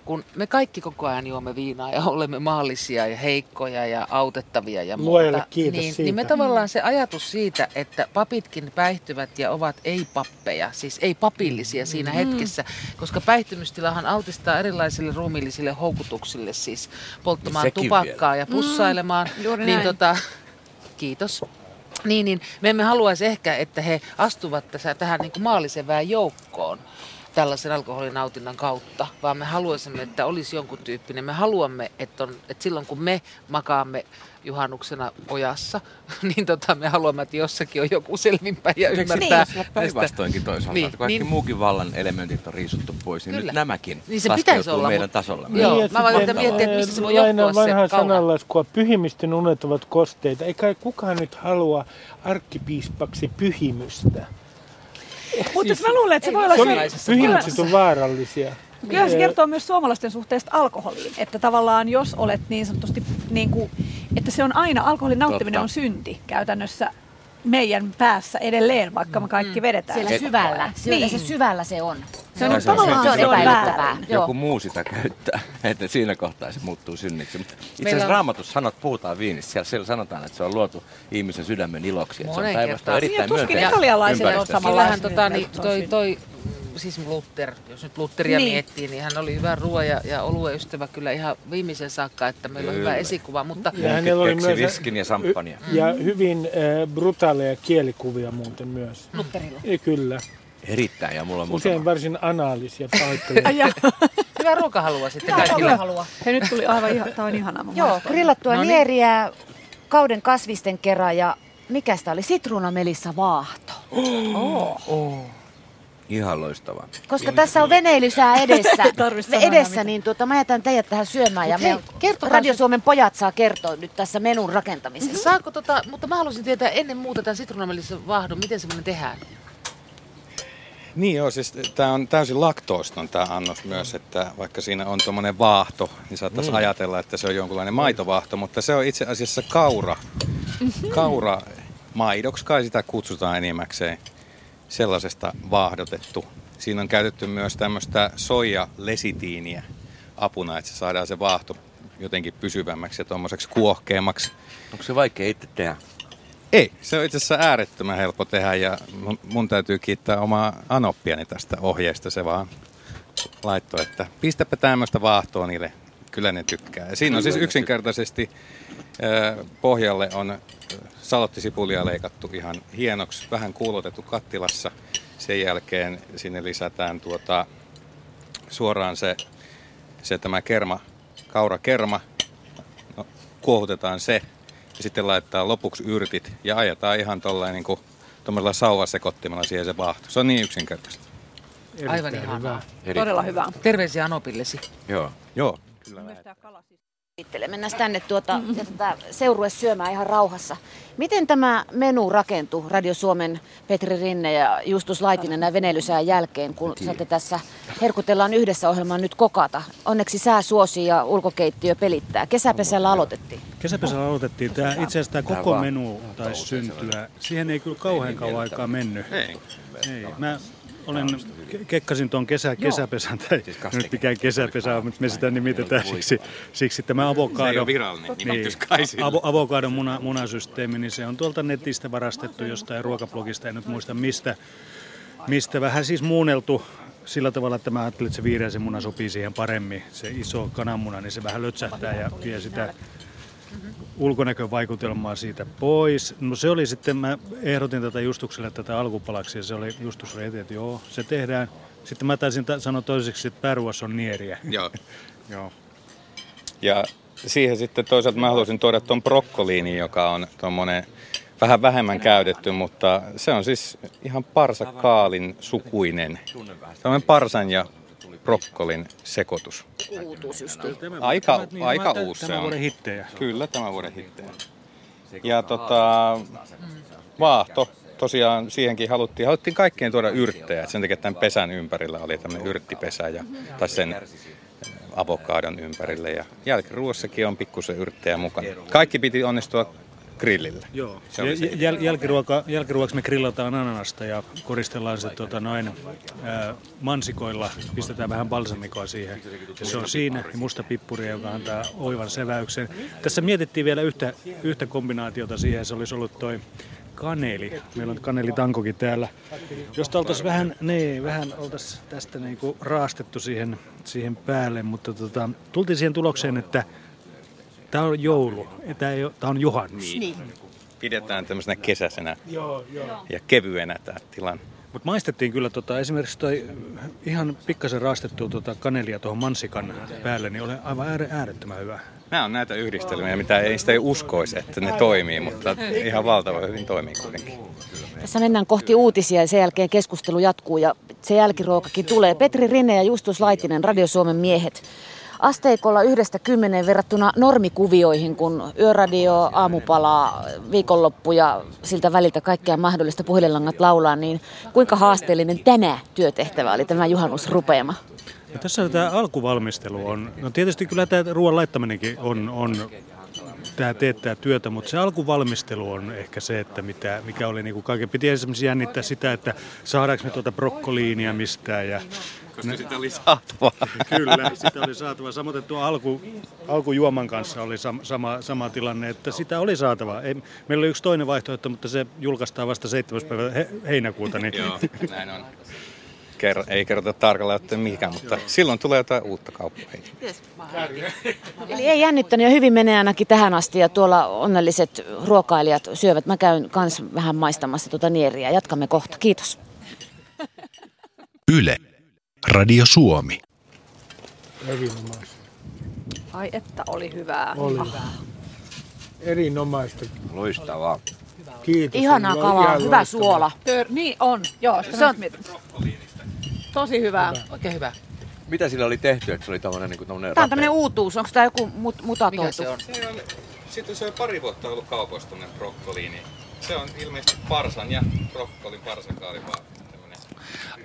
kun me kaikki koko ajan juomme viinaa ja olemme maallisia ja heikkoja ja autettavia ja muuta, kiitos niin, siitä. niin me tavallaan se ajatus siitä, että papitkin päihtyvät ja ovat ei-pappeja, siis ei-papillisia siinä hetkessä, koska päihtymystilahan altistaa erilaisille ruumiillisille houkutuksille, siis polttamaan Sekin tupakkaa ja pussailemaan. juuri niin näin. tota, kiitos. Niin, niin me emme haluaisi ehkä, että he astuvat tässä, tähän niin kuin maallisevään joukkoon tällaisen alkoholinautinnan kautta, vaan me haluaisimme, että olisi jonkun tyyppinen. Me haluamme, että, on, että silloin kun me makaamme juhannuksena ojassa, niin tota, me haluamme, että jossakin on joku selvinpäin ja se ymmärtää. olla päinvastoinkin toisaalta, Niin, että kaikki niin. muukin vallan elementit on riisuttu pois, niin Kyllä. nyt nämäkin Niin se pitäisi olla, meidän mutta- tasollamme. Joo, ja mä yritän miettiä, että mistä se voi johtua se vanhaa kauna. sananlaskua, pyhimisten unet ovat kosteita. Eikä kukaan nyt halua arkkipiispaksi pyhimystä. Mutta mä luulen, että se voi olla Se pyhimykset on vaarallisia. Kyllä se kertoo myös suomalaisten suhteesta alkoholiin, että tavallaan jos olet niin sanotusti, niin kuin, että se on aina, alkoholin nauttiminen Totta. on synti käytännössä meidän päässä edelleen, vaikka me kaikki vedetään. Siellä syvällä. Siellä Niin. se syvällä se on. Se on Se on tavallaan se on se on epäilyttävää. Joku muu sitä käyttää, että siinä kohtaa se muuttuu synniksi. Mutta itse asiassa on- raamatussa sanot, puhutaan viinistä, siellä, siellä sanotaan, että se on luotu ihmisen sydämen iloksi. Että se on päinvastoin erittäin Niin, tuskin myönteistä italialaiset on Kyllähän Samanlaisia tota, niin, toi, toi, siis Luther, jos nyt Lutheria Niin. niin. miettii, niin hän oli hyvä ruoa ja, ja oluen ystävä kyllä ihan viimeisen saakka, että meillä on hyvä Kyllä. esikuva, mutta Ja hänellä oli myös viskin ja samppania. ja hyvin äh, brutaaleja kielikuvia muuten myös. Lutterilla. Ja kyllä. Erittäin, ja mulla on Usein muutama. varsin anaalisia pahoitteluja. Ai ja, hyvää ruokahalua sitten Joo, kaikille. halua. he nyt tuli aivan ihan, tämä on ihanaa. Joo, grillattua No niin. nieriä kauden kasvisten kerran ja mikä sitä oli? Sitruunamelissa vaahto. Ihan loistavaa. Koska tässä on veneilysää edessä, edessä niin tuota, mä jätän teidät tähän syömään ja Mut hei, me kertokaa Radio se- Suomen pojat saa kertoa nyt tässä menun rakentamisessa. Saako tota, mutta mä haluaisin tietää ennen muuta tämän sitruunamelissa vaahdon, miten semmoinen tehdään? Niin joo, siis tämä on täysin laktooston tämä annos myös, että vaikka siinä on tuommoinen vaahto, niin saattaisi ajatella, että se on jonkunlainen maitovaahto, mutta se on itse asiassa kaura. Kaura maidoksi kai sitä kutsutaan enimmäkseen sellaisesta vaahdotettu. Siinä on käytetty myös tämmöistä soijalesitiiniä apuna, että se saadaan se vaahto jotenkin pysyvämmäksi ja tuommoiseksi kuohkeammaksi. Onko se vaikea itse tehdä? Ei, se on itse asiassa äärettömän helppo tehdä ja mun, mun täytyy kiittää omaa anoppiani tästä ohjeesta. Se vaan laittoi, että pistäpä tämmöistä vaahtoa niille, kyllä ne tykkää. Ja siinä on siis yksinkertaisesti pohjalle on salottisipulia leikattu ihan hienoksi, vähän kuulotettu kattilassa. Sen jälkeen sinne lisätään tuota, suoraan se, se tämä kerma, kaurakerma, no, kuohutetaan se ja sitten laittaa lopuksi yrtit ja ajetaan ihan tuollainen niin kuin tuommoisella sauvasekottimella siihen se vaahto. Se on niin yksinkertaista. Aivan ihanaa. Todella hyvä. Terveisiä Anopillesi. Joo. Joo, kyllä. Mennään tänne tuota, ja tätä seurue syömään ihan rauhassa. Miten tämä menu rakentuu Radio Suomen Petri Rinne ja Justus Laitinen näin veneilysään jälkeen, kun saatte tässä herkutellaan yhdessä ohjelmaa nyt kokata? Onneksi sää suosii ja ulkokeittiö pelittää. Kesäpesällä aloitettiin. Kesäpesällä aloitettiin. Tämä, itse asiassa tämä koko menu taisi syntyä. Siihen ei kyllä kauhean kauan aikaa mennyt. Ei. Mä olen, ke- kekkasin tuon kesä, kesäpesän, tai Siis nyt mikään kesäpesä on, mutta me sitä nimitetään siksi, siksi tämä avokado. Se ole virallinen nimitys kai sillä. avo, avokadon muna, munasysteemi, niin se on tuolta netistä varastettu jostain ruokablogista, en nyt muista mistä, mistä vähän siis muunneltu sillä tavalla, että mä ajattelin, että se viireisen muna sopii siihen paremmin. Se iso kananmuna, niin se vähän lötsähtää ja vie sitä ulkonäkövaikutelmaa siitä pois. No se oli sitten, mä ehdotin tätä Justukselle tätä alkupalaksi ja se oli Justus Reiti, että joo, se tehdään. Sitten mä taisin ta- sanoa toiseksi, että päruas on nieriä. Joo. Joo. Ja siihen sitten toisaalta mä haluaisin tuoda tuon brokkoliini, joka on tuommoinen vähän vähemmän käytetty, mutta se on siis ihan parsakaalin sukuinen. Tällainen parsan ja brokkolin sekoitus. Aika, aika uusi se Tämän on. vuoden hittejä. Kyllä, tämän vuoden hittejä. Ja tota, vaahto, tosiaan siihenkin haluttiin, haluttiin kaikkeen tuoda yrttejä. Et sen takia tämän pesän ympärillä oli tämmöinen yrttipesä ja, tai sen avokadon ympärille. Ja jälkiruossakin on pikkusen yrttejä mukana. Kaikki piti onnistua grillillä. Joo. Se oli se Jäl, jäl, jälkiruoka, me grillataan ananasta ja koristellaan se tota, noin ää, mansikoilla, pistetään vähän balsamikoa siihen. Ja se on siinä ja musta pippuri, joka antaa oivan seväyksen. Tässä mietittiin vielä yhtä, yhtä kombinaatiota siihen, se olisi ollut toi kaneli. Meillä on kanelitankokin täällä, josta oltaisiin vähän, nee, vähän oltaisiin tästä niinku raastettu siihen, siihen päälle, mutta tota, tultiin siihen tulokseen, että Tämä on joulu, tämä, ei ole, tämä on juhannus. Niin. Pidetään tämmöisenä kesäisenä ja kevyenä tämä tilanne. Mutta maistettiin kyllä tota, esimerkiksi toi ihan pikkasen raastettu tota kanelia tuohon mansikan päälle, niin oli aivan äär, äärettömän hyvä. Nämä on näitä yhdistelmiä, mitä ei sitä ei uskoisi, että ne toimii, mutta ihan valtavan hyvin toimii kuitenkin. Tässä mennään kohti uutisia ja sen jälkeen keskustelu jatkuu ja se jälkiruokakin tulee. Petri Rinne ja Justus Laitinen, Radio Suomen miehet. Asteikolla yhdestä kymmeneen verrattuna normikuvioihin, kun yöradio, aamupala, viikonloppu ja siltä väliltä kaikkea mahdollista puhelinlangat laulaa, niin kuinka haasteellinen tämä työtehtävä oli, tämä juhannusrupeama? Ja tässä tämä alkuvalmistelu on, no tietysti kyllä tämä ruoan laittaminenkin on, on tämä teettää työtä, mutta se alkuvalmistelu on ehkä se, että mitä, mikä oli niin kuin kaiken. Piti esimerkiksi jännittää sitä, että saadaanko me tuota brokkoliinia mistään ja Koska sitä oli saatavaa. Kyllä, sitä oli saatava. Samoin tuo alku, alkujuoman kanssa oli sam, sama, sama tilanne, että sitä oli saatava. Ei, meillä oli yksi toinen vaihtoehto, mutta se julkaistaan vasta 7. päivä he, heinäkuuta. Niin Joo, näin on. Ker- ei kerrota tarkalleen, että mikä, mutta silloin tulee jotain uutta kauppaa. Eli ei jännittänyt ja hyvin menee ainakin tähän asti ja tuolla onnelliset ruokailijat syövät. Mä käyn kans vähän maistamassa tuota nieriä. Jatkamme kohta. Kiitos. Yle. Radio Suomi. Erinomaista. Ai että oli hyvää. Oli. Erinomaista. Loistavaa. Kiitos. Ihanaa kalaa, ihan hyvä loistavaa. suola. Tör, niin on, joo. Se on-. Tosi hyvää. Oikein hyvä. Mitä sillä oli tehty, että se oli tommonen, niin Tämä on tämmöinen uutuus. Onko tämä joku mut, mutatoitu? Mikä se on? Se on, sitten se on pari vuotta ollut kaupoissa tuonne brokkoliini. Se on ilmeisesti parsan ja brokkolin parsakaali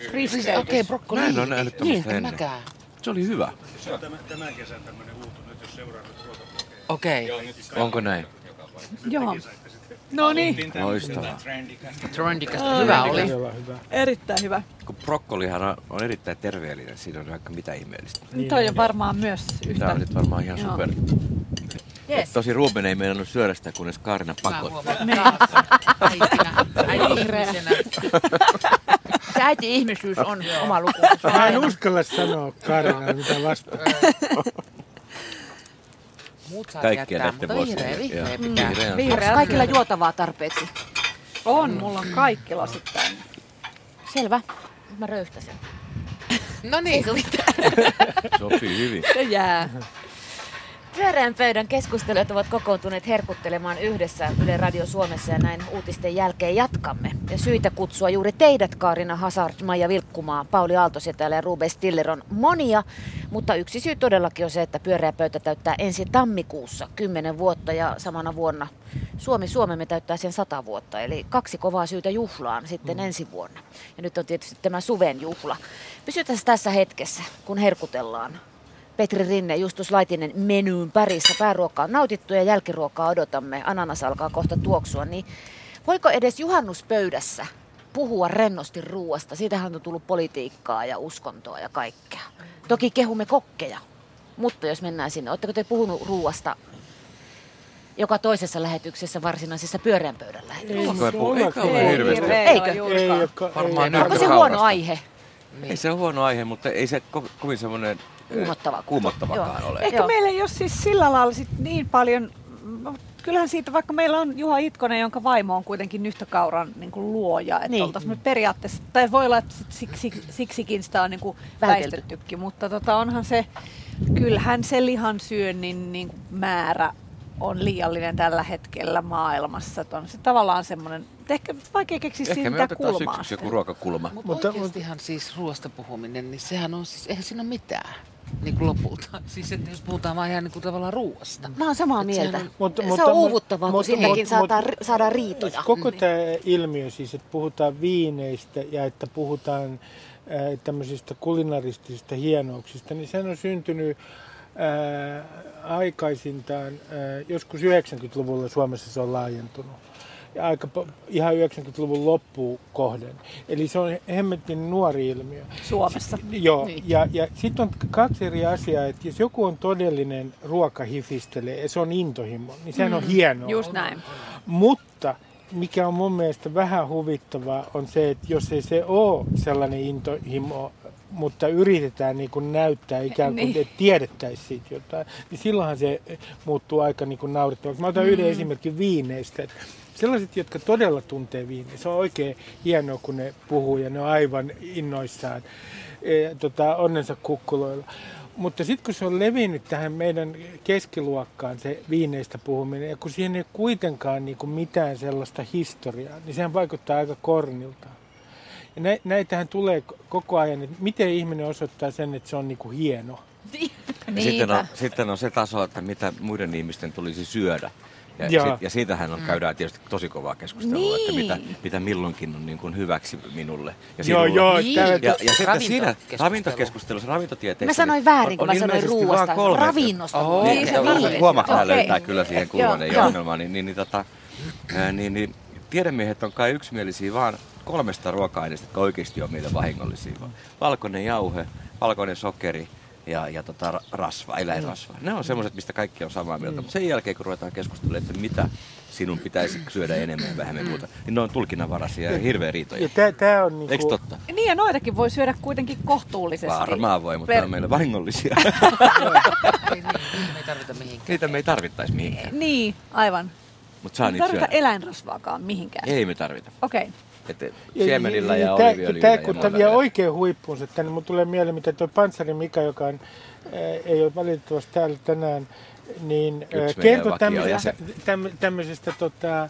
tämmönen Risteytys. Okei, brokkoli. Mä en ole nähnyt tämmöistä Niin, ennen. mäkään. Se oli hyvä. Se on tämän, tämän kesän tämmöinen uutu, nyt jos seuraa nyt ruokablogeja. Okei. Onko näin? Joo. No niin, Loistavaa. Trendikasta. Hyvä oli. Todella hyvä. erittäin hyvä. Kun brokkolihan on, on erittäin terveellinen, siinä on vaikka mitä ihmeellistä. Niin Toi on varmaan myös Tää yhtä. on nyt varmaan ihan super. Yes. Tosi Ruben ei meinannut syödä sitä, kunnes Kaarina pakotti. Äitinä, äiti-ihmisenä. Se äiti-ihmisyys on oma luku. Mä en uskalla sanoa Karina mitä vastaan. Muut saa Kaikkea jättää, mutta vihreä, vihreä pitää. Vihreä on Vihreä. Onko kaikilla juotavaa tarpeeksi? On, mulla on kaikki lasit täynnä. Selvä. Nyt mä röyhtäsen. No niin. Sopii hyvin. Se jää. Pyöreän pöydän keskustelijat ovat kokoontuneet herkuttelemaan yhdessä Yle Radio Suomessa ja näin uutisten jälkeen jatkamme. Ja syitä kutsua juuri teidät, Kaarina Hazard, Maija Vilkkumaa, Pauli Aaltosetälä ja Ruben Stiller on monia, mutta yksi syy todellakin on se, että pyöreä pöytä täyttää ensi tammikuussa 10 vuotta ja samana vuonna Suomi Suomemme täyttää sen 100 vuotta. Eli kaksi kovaa syytä juhlaan sitten ensi vuonna. Ja nyt on tietysti tämä suven juhla. Pysytään tässä hetkessä, kun herkutellaan Petri Rinne, Justus Laitinen menyyn parissa. Pääruokaa on nautittu ja jälkiruokaa odotamme. Ananas alkaa kohta tuoksua. Niin voiko edes juhannuspöydässä puhua rennosti ruuasta? Siitähän on tullut politiikkaa ja uskontoa ja kaikkea. Toki kehumme kokkeja. Mutta jos mennään sinne, oletteko te puhunut ruuasta joka toisessa lähetyksessä varsinaisessa pyöreän pöydän lähetyksessä? Onko puhu? Eikä Ei, ole hirveästi. Eikö? Ei, Varmaan ei, Onko se huono aihe? Ei se ole huono aihe, mutta ei se ko- kovin semmoinen Kuumottava. kuumottavakaan Joo. ole. Ehkä Joo. meillä ei ole siis sillä lailla sit niin paljon, kyllähän siitä, vaikka meillä on Juha Itkonen, jonka vaimo on kuitenkin nyhtökauran niin kuin luoja, että Niin. oltaisiin me periaatteessa, tai voi olla, että siksi, siksikin sitä on niin kuin väistettykin, mutta tota, onhan se, kyllähän se lihan syönnin niin kuin määrä on liiallinen tällä hetkellä maailmassa. Että on se tavallaan semmoinen, ehkä vaikea keksiä Ehkä me otetaan kulmaa. syksyksi joku ruokakulma. Mutta Mutta- oikeastihan siis ruoasta puhuminen, niin sehän on siis, eihän siinä ole mitään niin kuin lopulta. Siis että jos puhutaan vaan ihan niin kuin tavallaan ruoasta. Mä oon samaa Et mieltä. sehän Mutta- se mutta- on uuvuttavaa, kun mutta- siitäkin saadaan, riitoja. Koko tämä ilmiö siis, että puhutaan viineistä ja että puhutaan ää, tämmöisistä kulinaristisista hienouksista, niin sehän on syntynyt ää, aikaisintaan, ää, joskus 90-luvulla Suomessa se on laajentunut. Ja aika ihan 90-luvun loppuun kohden. Eli se on hemmetin nuori ilmiö. Suomessa. Joo, Niin. ja, ja sitten on kaksi eri asiaa, että jos joku on todellinen ruokahifistele ja se on intohimo, niin sehän on hienoa. Just näin. Mutta mikä on mun mielestä vähän huvittavaa on se, että jos ei se ole sellainen intohimo, mutta yritetään niin kuin näyttää ikään kuin, Niin. että tiedettäisiin siitä jotain, niin silloinhan se muuttuu aika niin kuin naurettavaksi. Mä otan yhden esimerkin viineistä. Että sellaiset, jotka todella tuntee viiniä, se on oikein hienoa, kun ne puhuu ja ne on aivan innoissaan e, tota, onnensa kukkuloilla. Mutta sitten kun se on levinnyt tähän meidän keskiluokkaan se viineistä puhuminen, ja kun siihen ei kuitenkaan niin kuin mitään sellaista historiaa, niin sehän vaikuttaa aika kornilta. Ja nä- näitähän tulee koko ajan, että miten ihminen osoittaa sen, että se on niin kuin hieno. Sitten, on, sitten on se taso, että mitä muiden ihmisten tulisi syödä. Ja, Joo. sit, ja siitähän on, käydään tietysti tosi kovaa keskustelua, että mitä, Niin. mitä milloinkin on niin kuin hyväksi minulle. Ja Joo, sinulle. joo, Niin. Ja, ja sitten Ravintokeskustelu. siinä ravintokeskustelussa, ravintotieteessä... Mä sanoin niin väärin, kun on mä sanoin kolme- Ravinnosta. Oho. Niin, Niin, se niin. huomaa, että hän Okei. löytää kyllä siihen kulman ja Joo. ongelmaan, niin, niin, niin, tota, niin, niin tiedemiehet on kai yksimielisiä vaan kolmesta ruoka-aineesta, jotka oikeasti on meille vahingollisia. Valkoinen jauhe, valkoinen sokeri ja, ja tota, ra- rasva, eläinrasva. Ne on semmoiset, mistä kaikki on samaa mieltä. Mutta sen jälkeen, kun ruvetaan keskustelemaan, että mitä sinun pitäisi syödä enemmän ja vähemmän muuta, niin ne on tulkinnanvaraisia ja hirveä riitoja. ja tämä on niin Eikö totta? Niin ja noitakin voi syödä kuitenkin kohtuullisesti. Varmaan voi, mutta Per- ne on meille vahingollisia. Ei, niin, niin, me ei tarvita mihinkään. Niitä me ei tarvittaisi mihinkään. Niin, aivan. Mutta saa Ei niitä tarvita syödä. eläinrasvaakaan mihinkään. Ei me tarvita. Okei. Okay. Että siemenillä ja, tää- oliiviöljyllä tää, ja kun tämä vie vielä. oikein huippuunsa tänne, mun tulee mieleen, mitä tuo Panssari Mika, joka on, ää, ei ole valitettavasti täällä tänään, niin meidän kertoi vakiojäsen. tämmöisestä, täm, tämmöisestä tota, ää,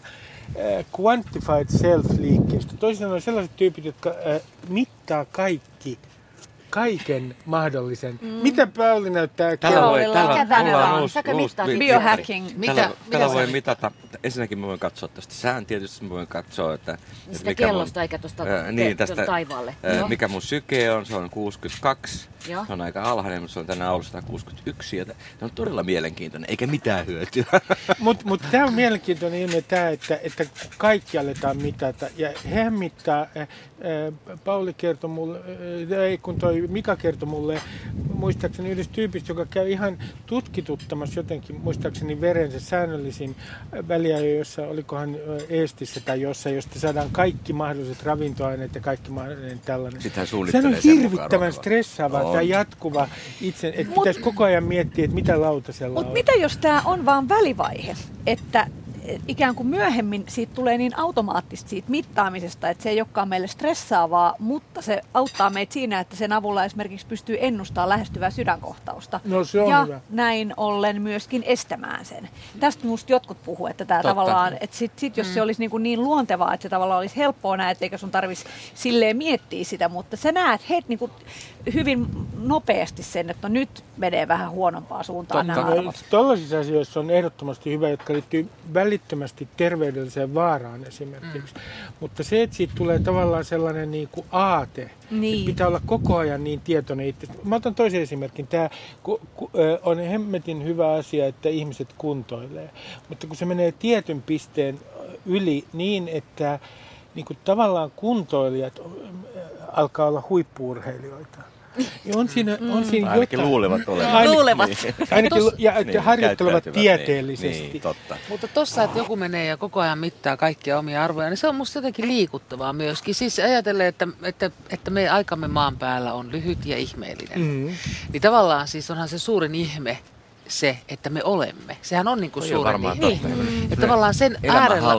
quantified self-liikkeestä. Toisin sanoen sellaiset tyypit, jotka ää, mittaa kaikki kaiken mahdollisen. Mm. Mitä Pauli näyttää Tällä kello- mikä tää? Biohacking. Mitä- tällä, mitä tällä voi on? mitata, ensinnäkin mä voin katsoa tästä sään tietysti, mä voin katsoa, että, että Sitä kellosta eikä tuosta te- niin, tästä, taivaalle. ää, Joo. mikä mun syke on, se on 62, Joo. se on aika alhainen, mutta se on tänään ollut 161 ja se on todella mielenkiintoinen, eikä mitään hyötyä. Mutta mut tämä on mielenkiintoinen ilmiö tämä, että, että kaikki aletaan mitata. Ja hän mittaa, äh, äh, Pauli kertoi mulle, äh, ei kun toi Mika kertoi mulle, muistaakseni yhdessä tyypistä, joka käy ihan tutkituttamassa jotenkin, muistaakseni verensä säännöllisin väliajoin, jossa olikohan Eestissä tai jossain, josta saadaan kaikki mahdolliset ravintoaineet ja kaikki mahdollinen tällainen. Sitten on hirvittävän ruokaa. stressaavaa, On. tämä jatkuva itse, että Mut- pitäisi koko ajan miettiä, että mitä lautasella Mutta on. mitä jos tämä on vaan välivaihe, että ikään kuin myöhemmin siitä tulee niin automaattista siitä mittaamisesta, että se ei olekaan meille stressaavaa, mutta se auttaa meitä siinä, että sen avulla esimerkiksi pystyy ennustamaan lähestyvää sydänkohtausta. No se on ja hyvä. näin ollen myöskin estämään sen. Tästä musta jotkut puhuu, että tämä Totta. tavallaan, että sit, sit jos se olisi niin, kuin niin luontevaa, että se tavallaan olisi helppoa näet, eikä sun tarvitsisi silleen miettiä sitä, mutta sä näet heti niin kuin hyvin nopeasti sen, että no nyt menee vähän huonompaa suuntaan Totta. nämä arvot. Tuollaisissa asioissa on ehdottomasti hyvä, jotka liittyy välittömästi terveydelliseen vaaraan esimerkiksi. Mm. Mutta se, että siitä tulee tavallaan sellainen niin kuin aate, Niin. että pitää olla koko ajan niin tietoinen itse. Mä otan toisen esimerkin. Tämä on hemmetin hyvä asia, että ihmiset kuntoilee. Mutta kun se menee tietyn pisteen yli niin, että niin kuin tavallaan kuntoilijat alkaa olla huippuurheilijoita. Ja on siinä, on siinä Ainakin jotain. luulevat olevan. Ainakin- Luulevat. Ainakin, lu- ja Niin, harjoittelevat käyttäytyvät, tieteellisesti. Niin, niin, totta. Mutta tossa, että joku menee ja koko ajan mittaa kaikkia omia arvoja, niin se on musta jotenkin liikuttavaa myöskin. Siis ajatellen, että, että, että me aikamme maan päällä on lyhyt ja ihmeellinen. Mm. Niin tavallaan siis onhan se suurin ihme, se, että me olemme. Sehän on niin kuin varmaan niin. totta. Niin. Että tavallaan sen äärellä...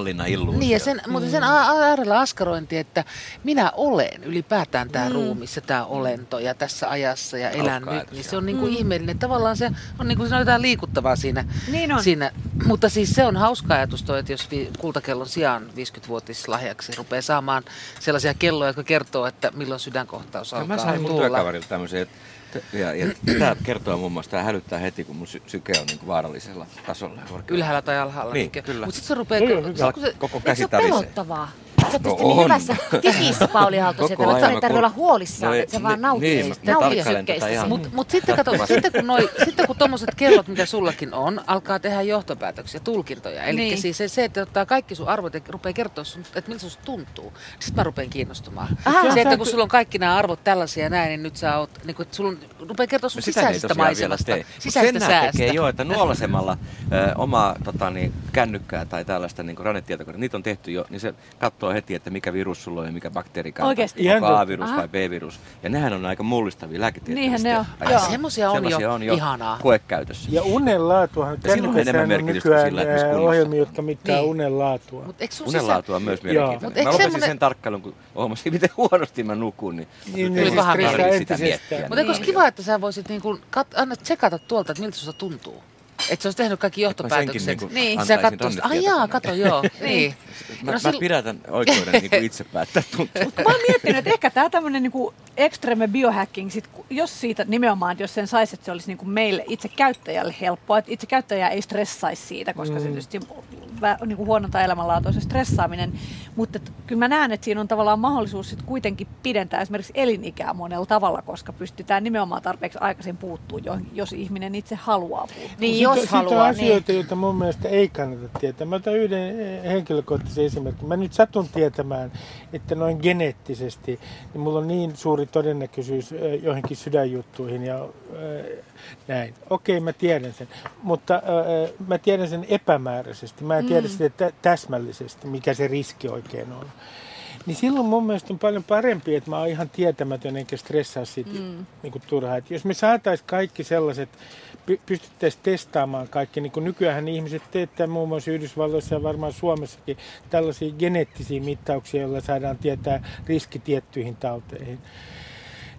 Niin, ja sen, mutta sen äärellä askarointi, että minä olen ylipäätään tämä mm. ruumis ja tämä olento ja tässä ajassa ja elän Hauska nyt, niin se on niin kuin mm. ihmeellinen. Tavallaan se on, niin kuin, siinä on jotain liikuttavaa siinä. Niin on. siinä. Mutta siis se on hauska ajatus toi, että jos vi- kultakellon sijaan 50-vuotislahjaksi rupeaa saamaan sellaisia kelloja, jotka kertoo, että milloin sydänkohtaus Ja alkaa mä sain mun työkaverilta tämmöisen, että ja, ja tämä kertoo muun muassa, tämä hälyttää heti, kun mun sy- syke on niin kuin vaarallisella tasolla. korkealla. Ylhäällä tai alhaalla. Niin, Mutta kyllä. sitten se rupeaa... Sit kun se, Koko käsi se pelottavaa? Sä oot No niin hyvässä tikissä, Pauli Haltosen, Koko että ei tarvitse olla huolissaan, No, että sä niin, vaan nautit, niin, sykkeistä. ihan- Mutta mut sitten kato, sitten kun, noi, sitten kun tommoset kellot, mitä sullakin on, alkaa tehdä johtopäätöksiä, tulkintoja. Eli Niin. niin. siis se, se, että ottaa kaikki sun arvot ja rupeaa kertoa sun, että miltä susta tuntuu. Sitten mä rupean kiinnostumaan. Aha. se, että kun sulla on kaikki nämä arvot tällaisia ja näin, niin nyt sä oot, niin kun, että sulla on, rupeaa kertoa sun No sisäisestä maisemasta, sisäisestä säästä. tekee jo, että nuolasemalla ö, omaa tota, niin, kännykkää tai tällaista niin rannetietokonetta, niitä on tehty jo, niin se katsoo heti, että mikä virus sulla on ja mikä bakteerikanta. Oikeesti? Ihan Onko. A-virus Aha. vai B-virus. Ja nehän on aika mullistavia lääketieteellisiä. Niinhän ne on. ajatuksia. Joo. Semmosia on jo on jo ihanaa. koekäytössä. Ja unen laatuahan, Ja silloin on nykyään sillä, että missä ää, kunnossa. ohjelmia, jotka mittaa Niin. unen laatua. Mut eikö sun Unen sisä... laatu on myös mielenkiintoinen. Mä lopetin sen tarkkailun, kun huomasin, miten huonosti mä nukun. Niin, Niin, niin, tarvitse mieli. sitä miettiä. Mutta eikö olisi kiva, että sä voisit niin kuin, anna tsekata tuolta, että miltä susta tuntuu? Että se olisi tehnyt kaikki johtopäätökset. niinku niin, sä antaisin katsoisit, ai jaa, kato joo. niin. Mä, No mä sil- pidätän oikeuden niin itse päättää tuntua. Mä oon miettinyt, että ehkä tämä tämmöinen niinku extreme biohacking, sit, jos siitä nimenomaan, jos sen saisi, että se olisi niinku meille itse käyttäjälle helppoa, että itse käyttäjä ei stressaisi siitä, koska mm. se tietysti niinku huonontaa elämänlaatua se stressaaminen. Mutta kyllä mä näen, että siinä on tavallaan mahdollisuus sit kuitenkin pidentää esimerkiksi elinikää monella tavalla, koska pystytään nimenomaan tarpeeksi aikaisin puuttuu, jo- jos ihminen itse haluaa puuttua. Niin Jos on haluaa, niin. asioita, joita mun mielestä ei kannata tietää. Mä otan yhden eh, henkilökohtaisen esimerkin. Mä nyt satun tietämään, että noin geneettisesti, niin mulla on niin suuri todennäköisyys eh, johonkin sydänjuttuihin ja eh, näin. Okei, mä tiedän sen. Mutta mä tiedän sen epämääräisesti. Mä en tiedä sitä tä- täsmällisesti, mikä se riski oikein on. Niin silloin mun mielestä on paljon parempi, että mä oon ihan tietämätön enkä stressaa siitä mm. niin kuin turhaa. Et jos me saataisiin kaikki sellaiset, pystyttäisiin testaamaan kaikki, niin kuin nykyään ihmiset teettää muun muassa Yhdysvalloissa ja varmaan Suomessakin tällaisia geneettisiä mittauksia, joilla saadaan tietää riski tiettyihin tauteihin.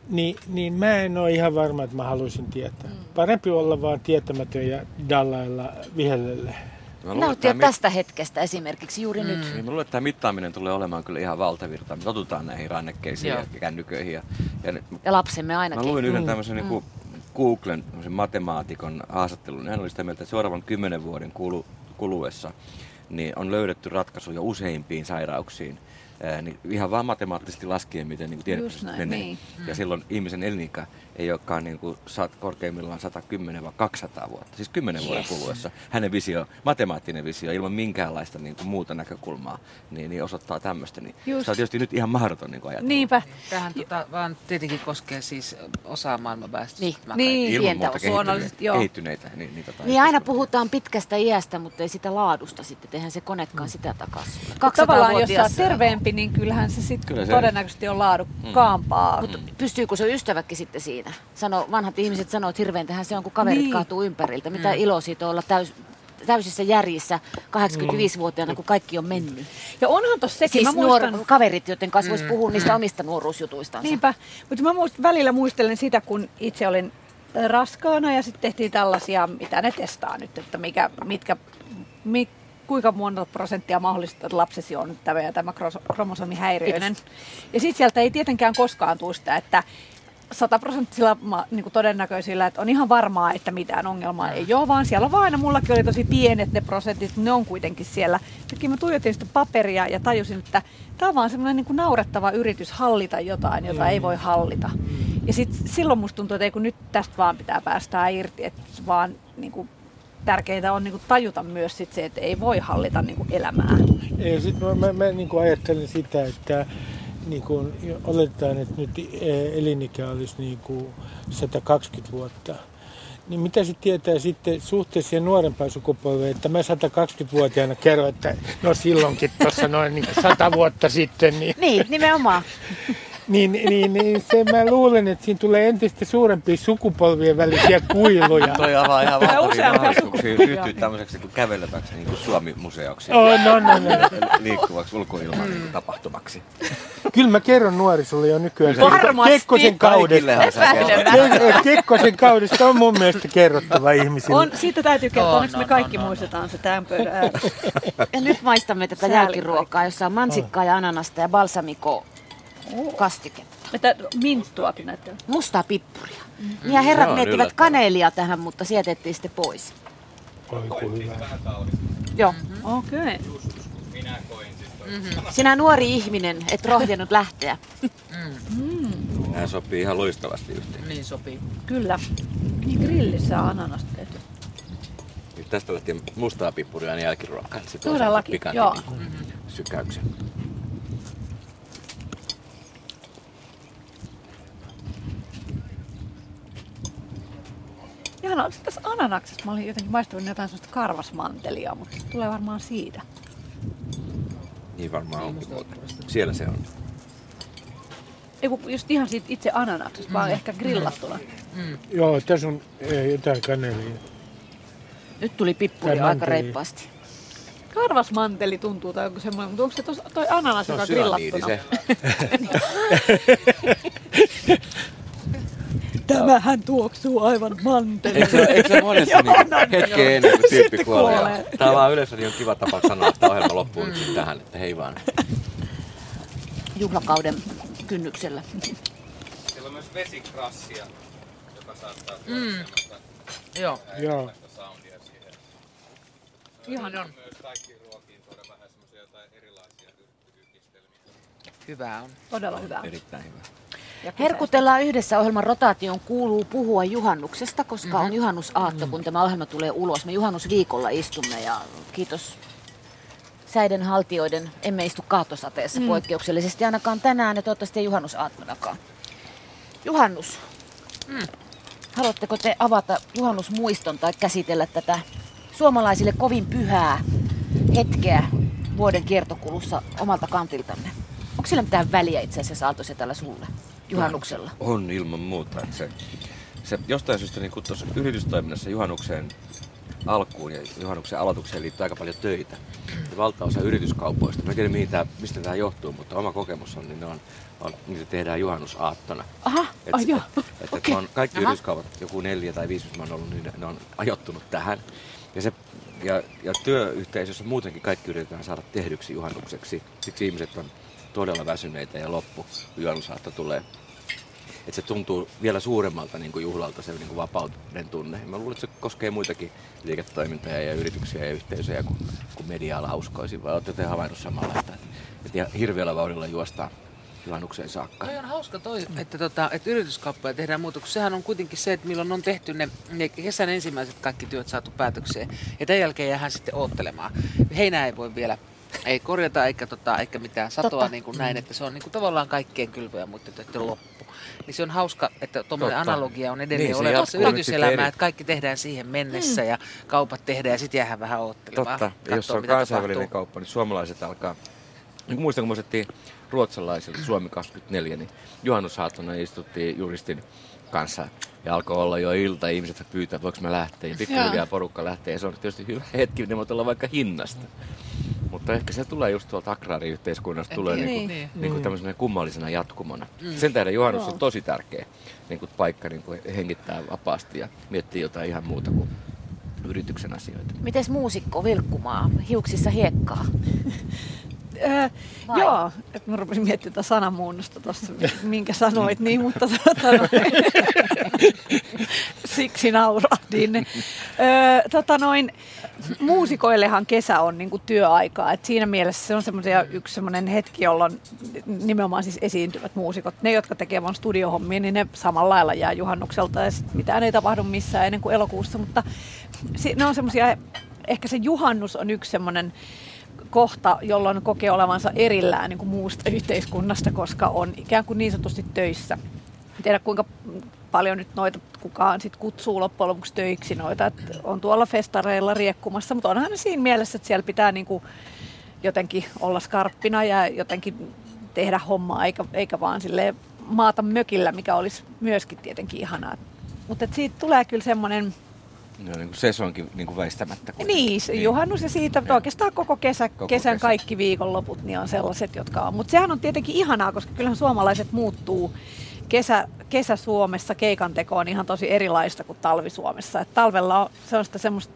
Niin, niin mä en ole ihan varma, että mä haluaisin tietää. Parempi olla vaan tietämätön ja dallailla vihellelle. Mä Nauttia mit- tästä hetkestä esimerkiksi juuri nyt. Niin mä luulen, että tämä mittaaminen tulee olemaan kyllä ihan valtavirta. Me totutaan näihin rannekkeisiin Joo. ja kännyköihin. Ja, ja Ja lapsemme mä ainakin. luin yhden tämmöisen niin Googlen matemaatikon haastattelun. niin Hän oli sitä mieltä, että seuraavan kymmenen vuoden kulu, kuluessa niin on löydetty ratkaisu jo useimpiin sairauksiin. Ää, niin ihan vaan matemaattisesti laskien, miten niin näin, menee. niin. Ja silloin ihmisen elinikä ei olekaan niin kuin sat, korkeimmillaan 110 vai 200 vuotta. Siis 10 yes. vuoden kuluessa. Hänen visio, matemaattinen visio ilman minkäänlaista niin kuin muuta näkökulmaa, niin, niin osoittaa tämmöistä. Niin Just. se on tietysti nyt ihan mahdoton niin ajatella. Niinpä. Tähän tota, vaan tietenkin koskee siis osaa maailman väestöstä. Niin. Mä Niin. Ilman muuta kehittyneitä, joo. kehittyneitä. Niin, niin, tota, Niin aina puhutaan pitkästä iästä, mutta ei sitä laadusta sitten. Eihän se konekaan sitä takaisin. Tavallaan jos sä 200-vuotias oot terveempi, niin kyllähän se sitten todennäköisesti on laadukkaampaa. Mutta pystyykö se ystäväkin sitten siinä? Sano, vanhat ihmiset sanoo, että hirveintähän se on, kun kaverit Niin. kaatuu ympäriltä. Mitä mm. ilo siitä on olla täys, täysissä järjissä 85-vuotiaana, kun kaikki on mennyt. Ja onhan tossa sekin, Siis mä nuor- muistan... kaverit, joiden kanssa voisi puhua niistä omista nuoruusjutuistansa. Niinpä, mutta mä muist, välillä muistelen sitä, kun itse olin raskaana ja sitten tehtiin tällaisia, mitä ne testaa nyt, että mikä, mitkä, mi, kuinka monta prosenttia mahdollista, että lapsesi on tämä ja tämä kromosomihäiriöinen. Ja sitten sieltä ei tietenkään koskaan tule sitä, että sataprosenttisilla niin todennäköisillä, että on ihan varmaa, että mitään ongelmaa ei ole, vaan siellä on vaan aina, mullakin oli tosi pienet ne prosentit, ne on kuitenkin siellä. Nytkin mä tuijotin sitä paperia ja tajusin, että tämä on vaan semmoinen niin naurettava yritys hallita jotain, jota ei voi hallita. Ja sit, silloin musta tuntuu, että ei kun nyt tästä vaan pitää päästää irti, että vaan niin kuin, tärkeintä on niin kuin tajuta myös sit se, että ei voi hallita niin kuin elämää. Ja sitten mä, mä, mä niin kuin ajattelen sitä, että niin kuin oletetaan, että nyt eh, elinikä olisi niin kuin 120 vuotta. Niin mitä se tietää sitten suhteessa siihen nuorempaan sukupolveen, että mä 120-vuotiaana kerron, että no silloinkin tuossa noin niin 100 vuotta sitten, niin Niin, nimenomaan. Niin, niin, niin se mä luulen, että siinä tulee entistä suurempia sukupolvien välisiä kuiluja. Toi avaa ihan valtavia mahdollisuuksia ryhtyä tämmöiseksi niin käveleväksi niin kuin Suomi-museoksi. Oh, no, no, no. Liikkuvaksi ulkoilman niin kuin tapahtumaksi. Kyllä mä kerron nuorisolle jo nykyään. Varmasti. Kekkosen kaudesta. Kekkosen kaudesta on mun mielestä kerrottava ihmisille. On, siitä täytyy kertoa, On, onneksi me on, kaikki on, on. muistetaan se tämän pöydän. Ja nyt maistamme tätä jälkiruokaa, jossa on mansikkaa ja ananasta ja balsamiko kastiketta. Että minttuakin näyttää. Mustaa pippuria. Mm. Ja herrat miettivät yllättävää. kaneelia tähän, mutta sietettiin sitten pois. Oi, kun hyvä. Joo. Okei. Okay. Sinä nuori ihminen, et rohjennut lähteä. Nämä sopii ihan loistavasti yhteen. Niin sopii. Kyllä. Niin grillissä on ananasta tehty. Nyt tästä lähtien mustaa pippuria ja jälkiruokaa. Se tuo Todellakin, joo. niin kuin sykäyksen. Ihan tässä ananaksessa mä olin jotenkin maistanut jotain sellaista karvasmantelia, mutta se tulee varmaan siitä. Niin varmaan onkin muuta. Siellä se on. Ei kun just ihan siitä itse ananaksesta, vaan ehkä grillattuna. Joo, tässä on eh, jotain kanelia. Nyt tuli pippuria Tai aika manteli. reippaasti. Karvasmanteli tuntuu tai onko semmoinen, mutta onko se tos, toi ananas, Se joka on on grillattuna? se. Tämähän tuoksuu aivan mantelille. Eikö se, eikö se monessa niin hetken ennen kuin tyyppi Sitten kuolee? kuolee. Tämä on vaan yleensä kiva tapa sanoa, että ohjelma loppuu nyt sitten tähän, että hei vaan. Juhlakauden kynnyksellä. Siellä on myös vesikrassia, joka saattaa Mm. Joo, Joo. soundia siihen. ihan on. Myös kaikki ruokiin tuoda vähän semmoisia jotain erilaisia yrttiyhdistelmiä. Hyvä on. Todella hyvä. Erittäin hyvä. Herkutellaan yhdessä ohjelman rotaation kuuluu puhua juhannuksesta, koska mm-hmm. on juhannusaatto, kun tämä ohjelma tulee ulos. Me juhannusviikolla istumme ja kiitos säiden haltijoiden. Emme istu kaatosateessa mm. poikkeuksellisesti ainakaan tänään ja toivottavasti ei juhannusaattonakaan. Juhannus. Mm. Haluatteko te avata juhannusmuiston tai käsitellä tätä suomalaisille kovin pyhää hetkeä vuoden kiertokulussa omalta kantiltanne? Onko sillä mitään väliä itse asiassa Aalto tällä sulle juhannuksella? On ilman muuta. Se, se jostain syystä niin tuossa yritystoiminnassa juhannukseen alkuun ja juhannuksen aloitukseen liittyy aika paljon töitä. Ja valtaosa yrityskaupoista, mä en tiedä mihin tää, mistä tämä johtuu, mutta oma kokemus on, niin ne on, on niitä tehdään juhannusaattona. Aha, Et, ai joo. et, et, okay. kaikki Aha. yrityskaupat, joku neljä tai viisi, missä mä oon ollut, niin ne, ne on ajoittunut tähän. Ja, se, ja, ja työyhteisössä muutenkin kaikki yritetään saada tehdyksi juhannukseksi. Siksi ihmiset on todella väsyneitä ja loppu, kun juhannusaatto tulee. Et se tuntuu vielä suuremmalta niin kuin juhlalta se niin kuin vapauden tunne. Mä luulen, että se koskee muitakin liiketoimintoja ja yrityksiä ja yhteisöjä kuin, kuin media-ala uskoisin. Vai olette te havainnut samanlaista, että, ihan hirveällä vauhdilla juostaan juhannukseen saakka? Toi on hauska toi, että, tota, että yrityskauppoja tehdään muuta, kun sehän on kuitenkin se, että milloin on tehty ne, ne kesän ensimmäiset kaikki työt saatu päätökseen. Ja tämän jälkeen jäähän sitten oottelemaan. Heinää ei voi vielä ei korjata eikä, tota, eikä mitään satoa Totta. niin kuin näin, että se on niin kuin tavallaan kaikkien kylvöjä muiden töiden loppu. Niin se on hauska, että tuommoinen Totta. analogia on edelleen Niin, olemassa yrityselämää, että kaikki tehdään siihen mennessä ja kaupat tehdään ja sitten jäähän vähän oottelemaan. Totta. Ja jos on kansainvälinen tapahtuu. kauppa, niin suomalaiset alkaa... Niin muistan, kun me osettiin ruotsalaisille Suomi 24, niin juhannusaattona istuttiin juristin kanssa ja alkoi olla jo ilta, ihmiset pyytää, voiko mä lähteä. Ja pikkuhiljaa porukka lähtee ja se on tietysti hyvä hetki, ne voi olla vaikka hinnasta. Mutta ehkä se tulee just tuolta agraariyhteiskunnasta, tulee tiedä. niin. Niin. Niin, niin kuin tämmöisenä kummallisena jatkumona. Mm. Sen tähden juhannus on tosi tärkeä niin kuin paikka niin kuin hengittää vapaasti ja miettii jotain ihan muuta kuin yrityksen asioita. Mites muusikko Vilkkumaa, hiuksissa hiekkaa? Öö, Vai? joo, että mä rupesin miettimään tätä sanamuunnosta tuossa, minkä sanoit, niin, mutta tota, noin, siksi naurahdin. Öö, tota noin, muusikoillehan kesä on niinku työaikaa, et siinä mielessä se on semmoisia yksi semmoinen hetki, jolloin nimenomaan siis esiintyvät muusikot, ne jotka tekee vaan studiohommia, niin ne samalla lailla jää juhannukselta ja sit mitään ei tapahdu missään ennen kuin elokuussa, mutta ne on semmoisia, ehkä se juhannus on yksi semmoinen kohta, jolloin kokee olevansa erillään niin kuin muusta yhteiskunnasta, koska on ikään kuin niin sanotusti töissä. En tiedä kuinka paljon nyt noita kukaan sit kutsuu loppujen lopuksi töiksi noita, että on tuolla festareilla riekkumassa, mutta onhan siinä mielessä, että siellä pitää niin kuin jotenkin olla skarppina ja jotenkin tehdä hommaa, eikä, eikä vaan sille maata mökillä, mikä olisi myöskin tietenkin ihanaa. Mutta siitä tulee kyllä semmoinen, No, niin kuin sesonkin niin kuin väistämättä. niin, niin, juhannus ja siitä Joo. oikeastaan koko, kesä, Koko kesän kesä. kaikki viikonloput niin on sellaiset, jotka on. Mutta sehän on tietenkin ihanaa, koska kyllähän suomalaiset muuttuu kesä, kesä Suomessa keikan teko on ihan tosi erilaista kuin talvi Suomessa. Et talvella on, se on sitä semmoista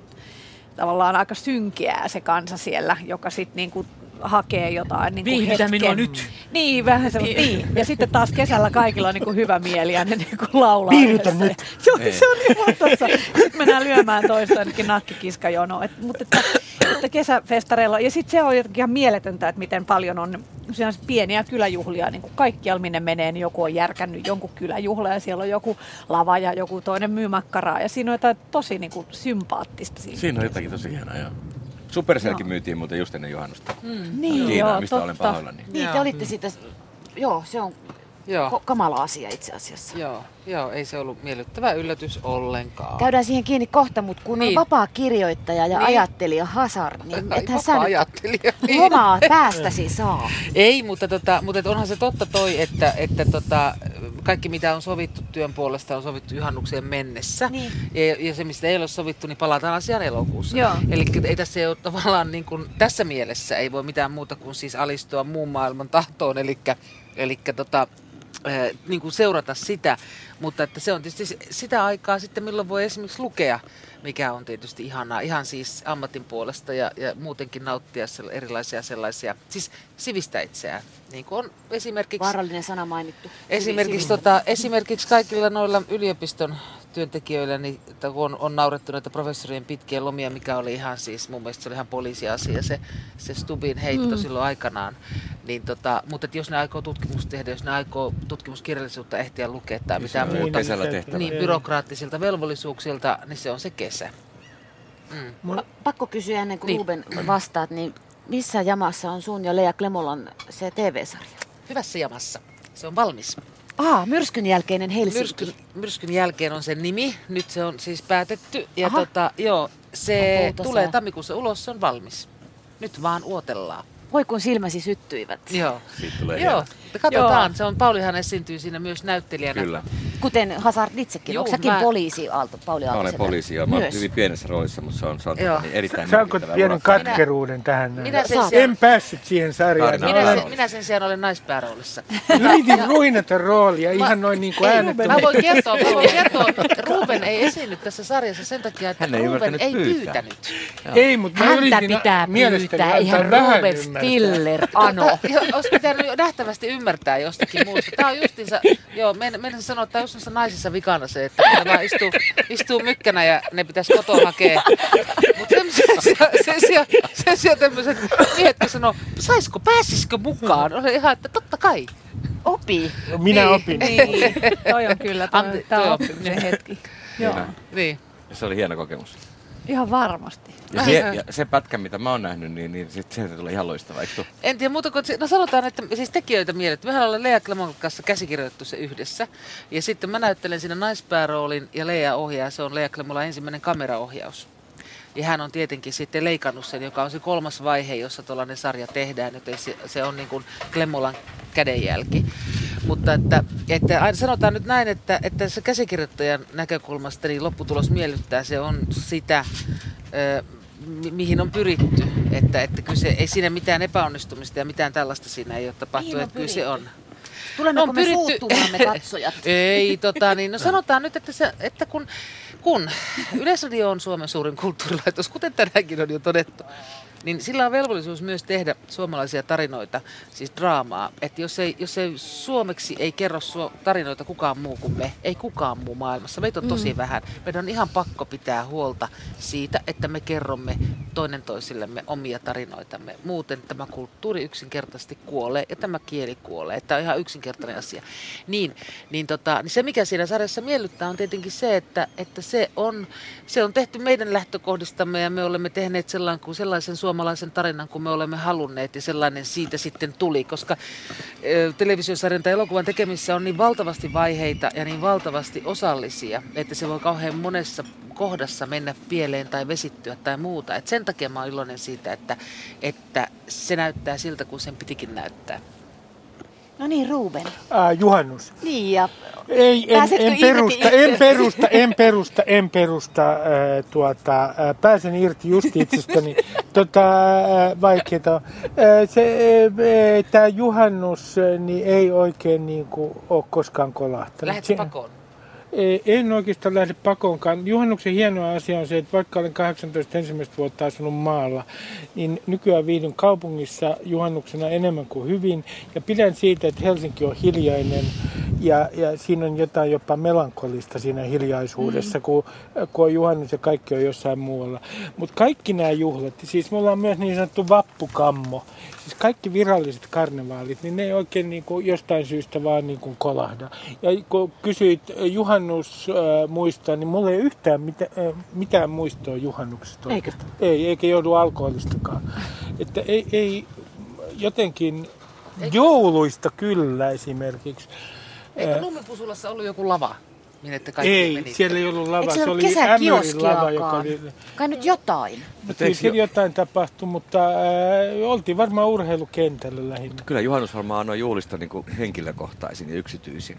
tavallaan aika synkeää se kansa siellä, joka sitten niinku hakee jotain niin Viihdytä minua nyt. Niin, vähän semmoista. Niin. Ja sitten taas kesällä kaikilla on niinku hyvä mieli ja ne niinku laulaa. Viihdytä nyt. Joo, Niin. se on ihan tossa. Sitten mennään lyömään toista ainakin nakkikiskajono. Et, mutta että, että kesäfestareilla, ja sitten se on jotenkin ihan mieletöntä, että miten paljon on siellä on pieniä kyläjuhlia, niin kuin kaikkialla minne menee, niin joku on järkännyt jonkun kyläjuhla ja siellä on joku lava ja joku toinen myy makkaraa ja siinä on jotain tosi niin kuin sympaattista siinä. Siinä on jotakin tosi hienoa, joo. Supercellkin myytiin muuten just ennen juhannusta. Niin, Tiina, joo, mistä olen totta. pahoillani. Niin, te olitte siitä, joo, se on Joo, ko- kamala asia itse asiassa. joo, joo, ei se ollut miellyttävä yllätys ollenkaan. Käydään siihen kiinni kohta, mutta kun on Niin. vapaa kirjoittaja ja Niin. ajattelija Hazard, niin ethän sä ajattelija. lomaa päästäsi saa. Ei, mutta, tota, mutta onhan se totta toi, että, että tota, kaikki mitä on sovittu työn puolesta on sovittu juhannukseen mennessä. Niin. Ja, ja se mistä ei ole sovittu, niin palataan asiaan elokuussa. Eli ei tässä ei ole tavallaan niin kuin, tässä mielessä ei voi mitään muuta kuin siis alistua muun maailman tahtoon, eli, eli tota, eh, niin kuin seurata sitä, mutta että se on tietysti sitä aikaa sitten, milloin voi esimerkiksi lukea, mikä on tietysti ihanaa, ihan siis ammatin puolesta ja, ja muutenkin nauttia erilaisia sellaisia, siis sivistä itseään, niin kuin on esimerkiksi... Vaarallinen sana mainittu. Esimerkiksi, tota, esimerkiksi kaikilla noilla yliopiston työntekijöillä, niin, että kun on, on naurettu näitä professorien pitkiä lomia, mikä oli ihan siis, mun mielestä se oli ihan poliisiasia, se, se Stubin heitto mm. silloin aikanaan. Niin tota, mutta että jos ne aikoo tutkimusta tehdä, jos ne aikoo tutkimuskirjallisuutta ehtiä lukea tai mitään on muuta, niin byrokraattisilta velvollisuuksilta, niin se on se kesä. Mm. Pa- pakko kysyä ennen kuin Niin. Ruben vastaat, niin missä jamassa on sun ja Lea Klemolan se TV-sarja? Hyvässä jamassa. Se on valmis. Aa, myrskyn jälkeinen Helsinki. Myrskyn, myrskyn jälkeen on sen nimi. Nyt se on siis päätetty. Ja Aha. tota, joo, se tulee tammikuussa ulos, se on valmis. Nyt vaan uotellaan. Voi kun silmäsi syttyivät. Joo. Siitä tulee Joo, katsotaan. Se on, Paulihan esiintyy siinä myös näyttelijänä. Kyllä. Kuten Hazard itsekin. Juu, Onko säkin mä- poliisi, Aalto, Pauli Mä olen poliisi ja mä olen Myös. hyvin pienessä roolissa, mutta se on, se on Joo. tota niin erittäin Saanko merkittävä pienen urakka. katkeruuden tähän? näin? minä sen en sijaan- päässyt siihen sarjaan. Minä, Olen- sen, minä sen sijaan olen naispääroolissa. Yritin ruinata roolia ihan noin niin kuin äänettömästi. mä voin kertoa, mä voin kertoa, että Ruben ei esiinnyt tässä sarjassa sen takia, että Hän ei Ruben ei pyytänyt. Ei, mutta mä yritin pitää mielestäni pyytää antaa ihan vähän Ruben ymmärtää. Stiller, Ano. Olisi pitänyt jo nähtävästi ymmärtää jostakin muusta. Tämä on justiinsa, joo, men, menisin sanoa, että tämä on just niissä naisissa vikana se, että ne vaan istuu, istuu mykkänä ja ne pitäisi kotoa hakea. Mutta sen, sijaan- sen sijaan, tämmöiset miehet, kun sanoo, saisko, pääsisikö mukaan? Olen ihan, että totta kai. Opi. Minä Niin. opin. Niin, toi on kyllä, toi, Ante- tämä toi on on- oppimisen hetki. Joo, Niin. Se oli hieno kokemus. Ihan varmasti. Ja se, ja se pätkä, mitä mä oon nähnyt, niin, niin sit, se tulee ihan loistava, eikö? En tiedä muuta kuin, no sanotaan, että siis tekijöitä mielletty. Mehän ollaan Lea Klemon kanssa käsikirjoitettu se yhdessä. Ja sitten mä näyttelen siinä naispääroolin ja Lea ohjaa. Se on Lea Klemolla ensimmäinen kameraohjaus. Ja hän on tietenkin sitten leikannut sen, joka on se kolmas vaihe, jossa tuollainen sarja tehdään, joten se, se on niin kuin Klemmolan kädenjälki. Mutta että, että sanotaan nyt näin, että, että se käsikirjoittajan näkökulmasta niin lopputulos miellyttää. Se on sitä, ö, mi- mihin on pyritty. Että, että kyllä se, ei siinä mitään epäonnistumista ja mitään tällaista siinä ei ole tapahtunut. Mihin on Että kyllä se on. Tulemmeko On me pyritty- suuttumaan me katsojat? Ei, tota, niin, no sanotaan nyt, että, se, että kun, kun Yleisradio on Suomen suurin kulttuurilaitos, kuten tänäänkin on jo todettu, niin sillä on velvollisuus myös tehdä suomalaisia tarinoita, siis draamaa. Että jos ei, jos ei suomeksi ei kerro suo- tarinoita kukaan muu kuin me, ei kukaan muu maailmassa, meitä on tosi mm. vähän. Meidän on ihan pakko pitää huolta siitä, että me kerromme toinen toisillemme omia tarinoitamme. Muuten tämä kulttuuri yksinkertaisesti kuolee ja tämä kieli kuolee. Tämä on ihan yksinkertainen asia. Niin, niin, tota, niin se, mikä siinä sarjassa miellyttää, on tietenkin se, että, että se, on, se on tehty meidän lähtökohdistamme ja me olemme tehneet sellaisen, kuin sellaisen suomalaisen tarinan kuin me olemme halunneet ja sellainen siitä sitten tuli, koska televisiosarjan tai elokuvan tekemisessä on niin valtavasti vaiheita ja niin valtavasti osallisia, että se voi kauhean monessa kohdassa mennä pieleen tai vesittyä tai muuta. Et sen takia mä oon iloinen siitä, että, että se näyttää siltä, kuin sen pitikin näyttää. No niin, Ruben. Ää, juhannus. Niin, ja Ei, en, en, irti perusta, en perusta, en perusta, en perusta, ää, tuota, ää, pääsen irti just itsestäni. tota, ää, vaikeeta. Ää, se, tämä juhannus niin ei oikein niin kuin, ole koskaan kolahtanut. Lähdetkö pakoon? En oikeastaan lähde pakoonkaan. Juhannuksen hieno asia on se, että vaikka olen 18 ensimmäistä vuotta asunut maalla, niin nykyään viihdyn kaupungissa juhannuksena enemmän kuin hyvin. Ja pidän siitä, että Helsinki on hiljainen ja, ja siinä on jotain jopa melankolista siinä hiljaisuudessa, mm. kun, kun on juhannus ja kaikki on jossain muualla. Mutta kaikki nämä juhlat, siis mulla on myös niin sanottu vappukammo, siis kaikki viralliset karnevaalit, niin ne ei oikein niin kuin jostain syystä vaan niin kuin kolahda. Ja kun kysyit juhannusmuistoa, niin mulla ei yhtään mitä, äh, mitään muistoa juhannuksesta. Eikö? Ei, eikä joudu alkoholistakaan. Että ei, ei jotenkin jouluista kyllä esimerkiksi. Eikö Lummipusulassa ollut joku lava? Minne te kaikki Ei, menitte? siellä ei ollut lava. eikö Se se ollut oli Ämyrin lava, joka oli... Kai nyt jotain. Mutta kyllä siellä jotain tapahtui, mutta äh, oltiin varmaan urheilukentällä lähinnä. Kyllä juhannus varmaan on juhlista niin kuin henkilökohtaisin ja yksityisin.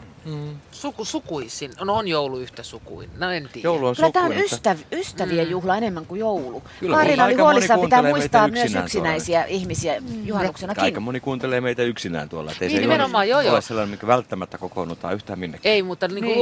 Suku, sukuisin. No on joulu yhtä sukuin. No en tiedä. Joulu on Kyllä tämä on mutta- ystäv, ystävien juhla enemmän kuin joulu. Kyllä, Kaarina mutta oli huolissaan, pitää muistaa myös yksinään yksinäisiä ihmisiä juhannuksenakin. Aika moni kuuntelee meitä yksinään tuolla. Että ei Niin, se nimenomaan, joo, joo. ole sellainen, mikä välttämättä kokoonnutaan yhtään minnekään. Ei, mutta niin kuin Niin.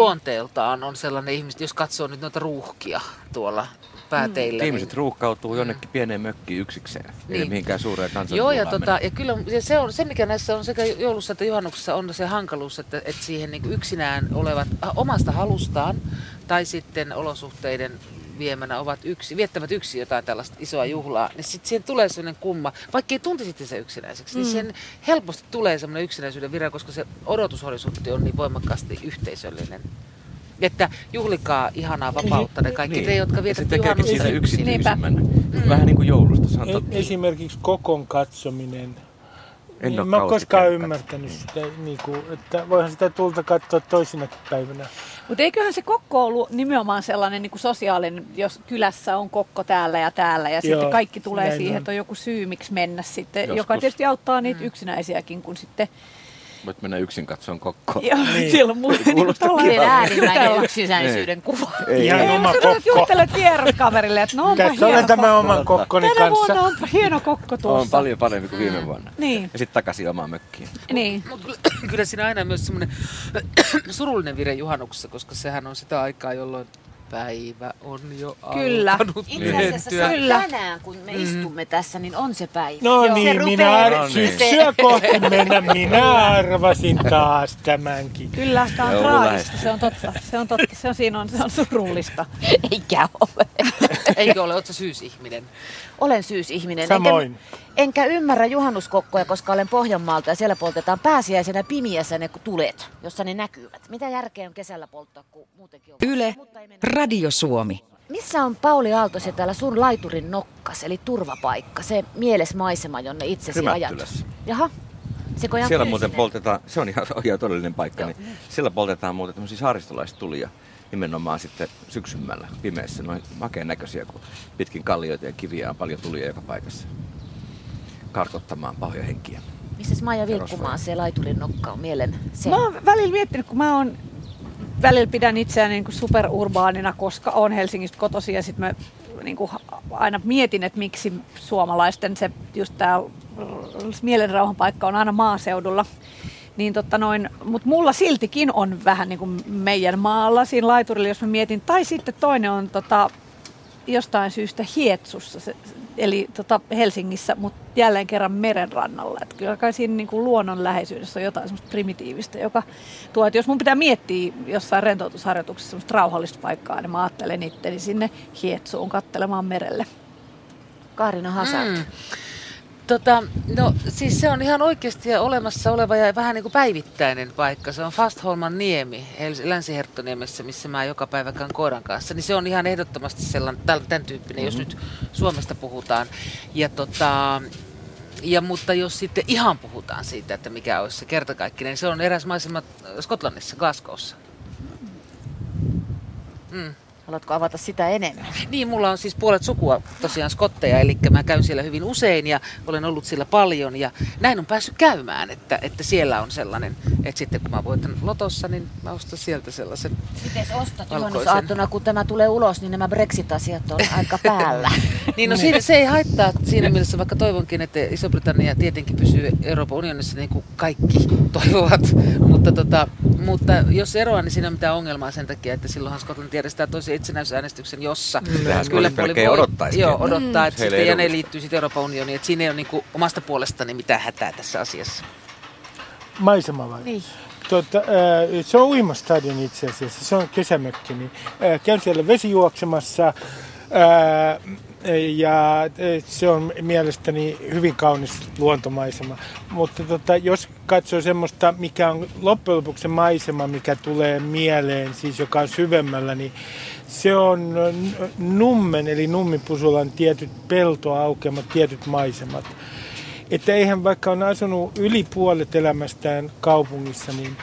Luonteeltaan on sellainen ihmistä, jos katsoo nyt noita ruuhkia tuolla pääteillä. Ihmiset ruuhkautuu jonnekin pieneen mökkiin yksikseen. Ei Niin. niin. mihinkään suureen kansan Joo, ja, tota, ja kyllä ja se, on, se, mikä näissä on sekä joulussa että juhannuksessa, on se hankaluus, että, että siihen niin yksinään olevat omasta halustaan tai sitten olosuhteiden viemänä ovat yksi, viettävät yksi jotain tällaista isoa juhlaa, niin sitten siihen tulee sellainen kumma, vaikka ei tuntisi se yksinäiseksi, niin siihen helposti tulee sellainen yksinäisyyden vire, koska se odotushorisontti on niin voimakkaasti yhteisöllinen. Että juhlikaa ihanaa vapautta ne kaikki te, jotka vietätte tekeekin siitä juhannusta yksin. yksityisemmän. Vähän niin kuin joulusta, se on totta. esimerkiksi kokon katsominen. En niin, ole mä en kauheasti koskaan käynyt ymmärtänyt sitä, niin kuin, että voihan sitä tulta katsoa toisinakin päivänä. Mutta eiköhän se kokko ollut nimenomaan sellainen niin kuin sosiaalinen, jos kylässä on kokko täällä ja täällä ja Joo, sitten kaikki tulee siihen, on. että on joku syy, miksi mennä sitten, Joskus. joka tietysti auttaa niitä yksinäisiäkin, kun sitten Voit mennä yksin katsomaan kokkoa. joo, Niin. siellä on mulle niin äärimmäinen jutella. yksinäisyyden kuva. Ei, Ihan ei. oma kokko. juttelet vieraskaverille, että no onpa Tässä hieno olen kokko. oman kokkoni Tänä kanssa. vuonna onpa hieno kokko tuossa. On paljon parempi kuin viime vuonna. Niin, Ja sitten takaisin omaan mökkiin. niin. Mutta kyllä, kyllä siinä aina myös semmoinen surullinen vire juhannuksessa, koska sehän on sitä aikaa, jolloin päivä on jo Kyllä. alkanut Itse asiassa se on Kyllä. tänään, kun me istumme tässä, niin on se päivä. No Se niin, rupeaa minä ar- No niin. syksyä kohti mennä, minä arvasin taas tämänkin. Kyllä, tämä on traagista, se on totta. Se on totta, se on, siinä on, se on surullista. Eikä ole. Eikö ole, ootko syysihminen? Olen syysihminen. Samoin. Enkä, enkä ymmärrä juhannuskokkoja, koska olen Pohjanmaalta ja siellä poltetaan pääsiäisenä pimiässä ne tulet, jossa ne näkyvät. Mitä järkeä on kesällä polttaa, kun muutenkin on... Yle, Mutta ei mennä. Radio Suomi. Missä on Pauli Aalto se täällä sun laiturin nokkas, eli turvapaikka, se mielesmaisema, jonne itsesi ajat? Jaha, seko ihan Siellä fyysinen? muuten poltetaan, se on ihan, ihan todellinen paikka, niin siellä poltetaan muuten tämmöisiä saaristolaistulia nimenomaan sitten syksymmällä pimeässä, noin makeen näköisiä, kun pitkin kallioita ja kiviä on paljon tulia joka paikassa. Karkottamaan pahoja henkiä. Missä Maija Ja Vilkkumaan se laiturin nokka on mielen se? Mä oon välillä miettinyt, kun mä oon välillä pidän itseäni niin kuin superurbaanina, koska on Helsingistä kotoisin ja sitten mä niin kuin aina mietin, että miksi suomalaisten se just tämä mielenrauhan paikka on aina maaseudulla. Niin totta noin, mutta mulla siltikin on vähän niin kuin meidän maalla siinä laiturilla, jos mä mietin. Tai sitten toinen on tota, jostain syystä Hietsussa, se, eli tota Helsingissä, mutta jälleen kerran merenrannalla. Et kyllä kai siinä niin kuin luonnon läheisyydessä on jotain semmoista primitiivistä, joka tuo, että jos mun pitää miettiä jossain rentoutusharjoituksessa semmoista rauhallista paikkaa, niin mä ajattelen itteni sinne Hietsuun kattelemaan merelle. Kaarina Hasard. Mm. Tota, no siis se on ihan oikeasti olemassa oleva ja vähän niin kuin päivittäinen paikka. Se on Fastholman niemi Länsi-Herttoniemessä, missä mä joka päivä käyn koiran kanssa. Niin se on ihan ehdottomasti sellainen, tämän tyyppinen, jos nyt Suomesta puhutaan. Ja tota, ja mutta jos sitten ihan puhutaan siitä, että mikä olisi se kertakaikkinen, niin se on eräs maisema Skotlannissa, Glasgowssa. Mm. Haluatko avata sitä enemmän? Niin, mulla on siis puolet sukua tosiaan skotteja, eli mä käyn siellä hyvin usein ja olen ollut siellä paljon ja näin on päässyt käymään, että, että siellä on sellainen, että sitten kun mä voitan lotossa, niin mä ostan sieltä sellaisen Miten ostat juhannusaattona, kun tämä tulee ulos, niin nämä Brexit-asiat on aika päällä. Niin no siinä, se ei haittaa siinä mielessä, vaikka toivonkin, että Iso-Britannia tietenkin pysyy Euroopan unionissa niin kuin kaikki toivovat, mutta, tota, mutta jos eroaa, niin siinä ei ole mitään ongelmaa sen takia, että silloinhan Skotlanti järjestää tosi itsenäisyysäänestyksen, jossa Sehän Skotlanti melkein odottaisikin. Joo, odottaa, että Heille sitten, ja ne liittyy sitten Euroopan unioniin, että siinä ei ole niin kuin omasta puolestani mitään hätää tässä asiassa. Maisema vai? Niin. Tota, ää, se on uimastadion itse asiassa, se on kesämökki. Niin, ää, käyn siellä vesijuoksemassa ää, ja se on mielestäni hyvin kaunis luontomaisema. Mutta tota, jos katsoo semmoista, mikä on loppujen lopuksi se maisema, mikä tulee mieleen, siis joka on syvemmällä, niin se on Nummen eli Nummipusulan tietyt peltoaukeamat, tietyt maisemat. Että eihän vaikka on asunut yli puolet elämästään kaupungissa, niin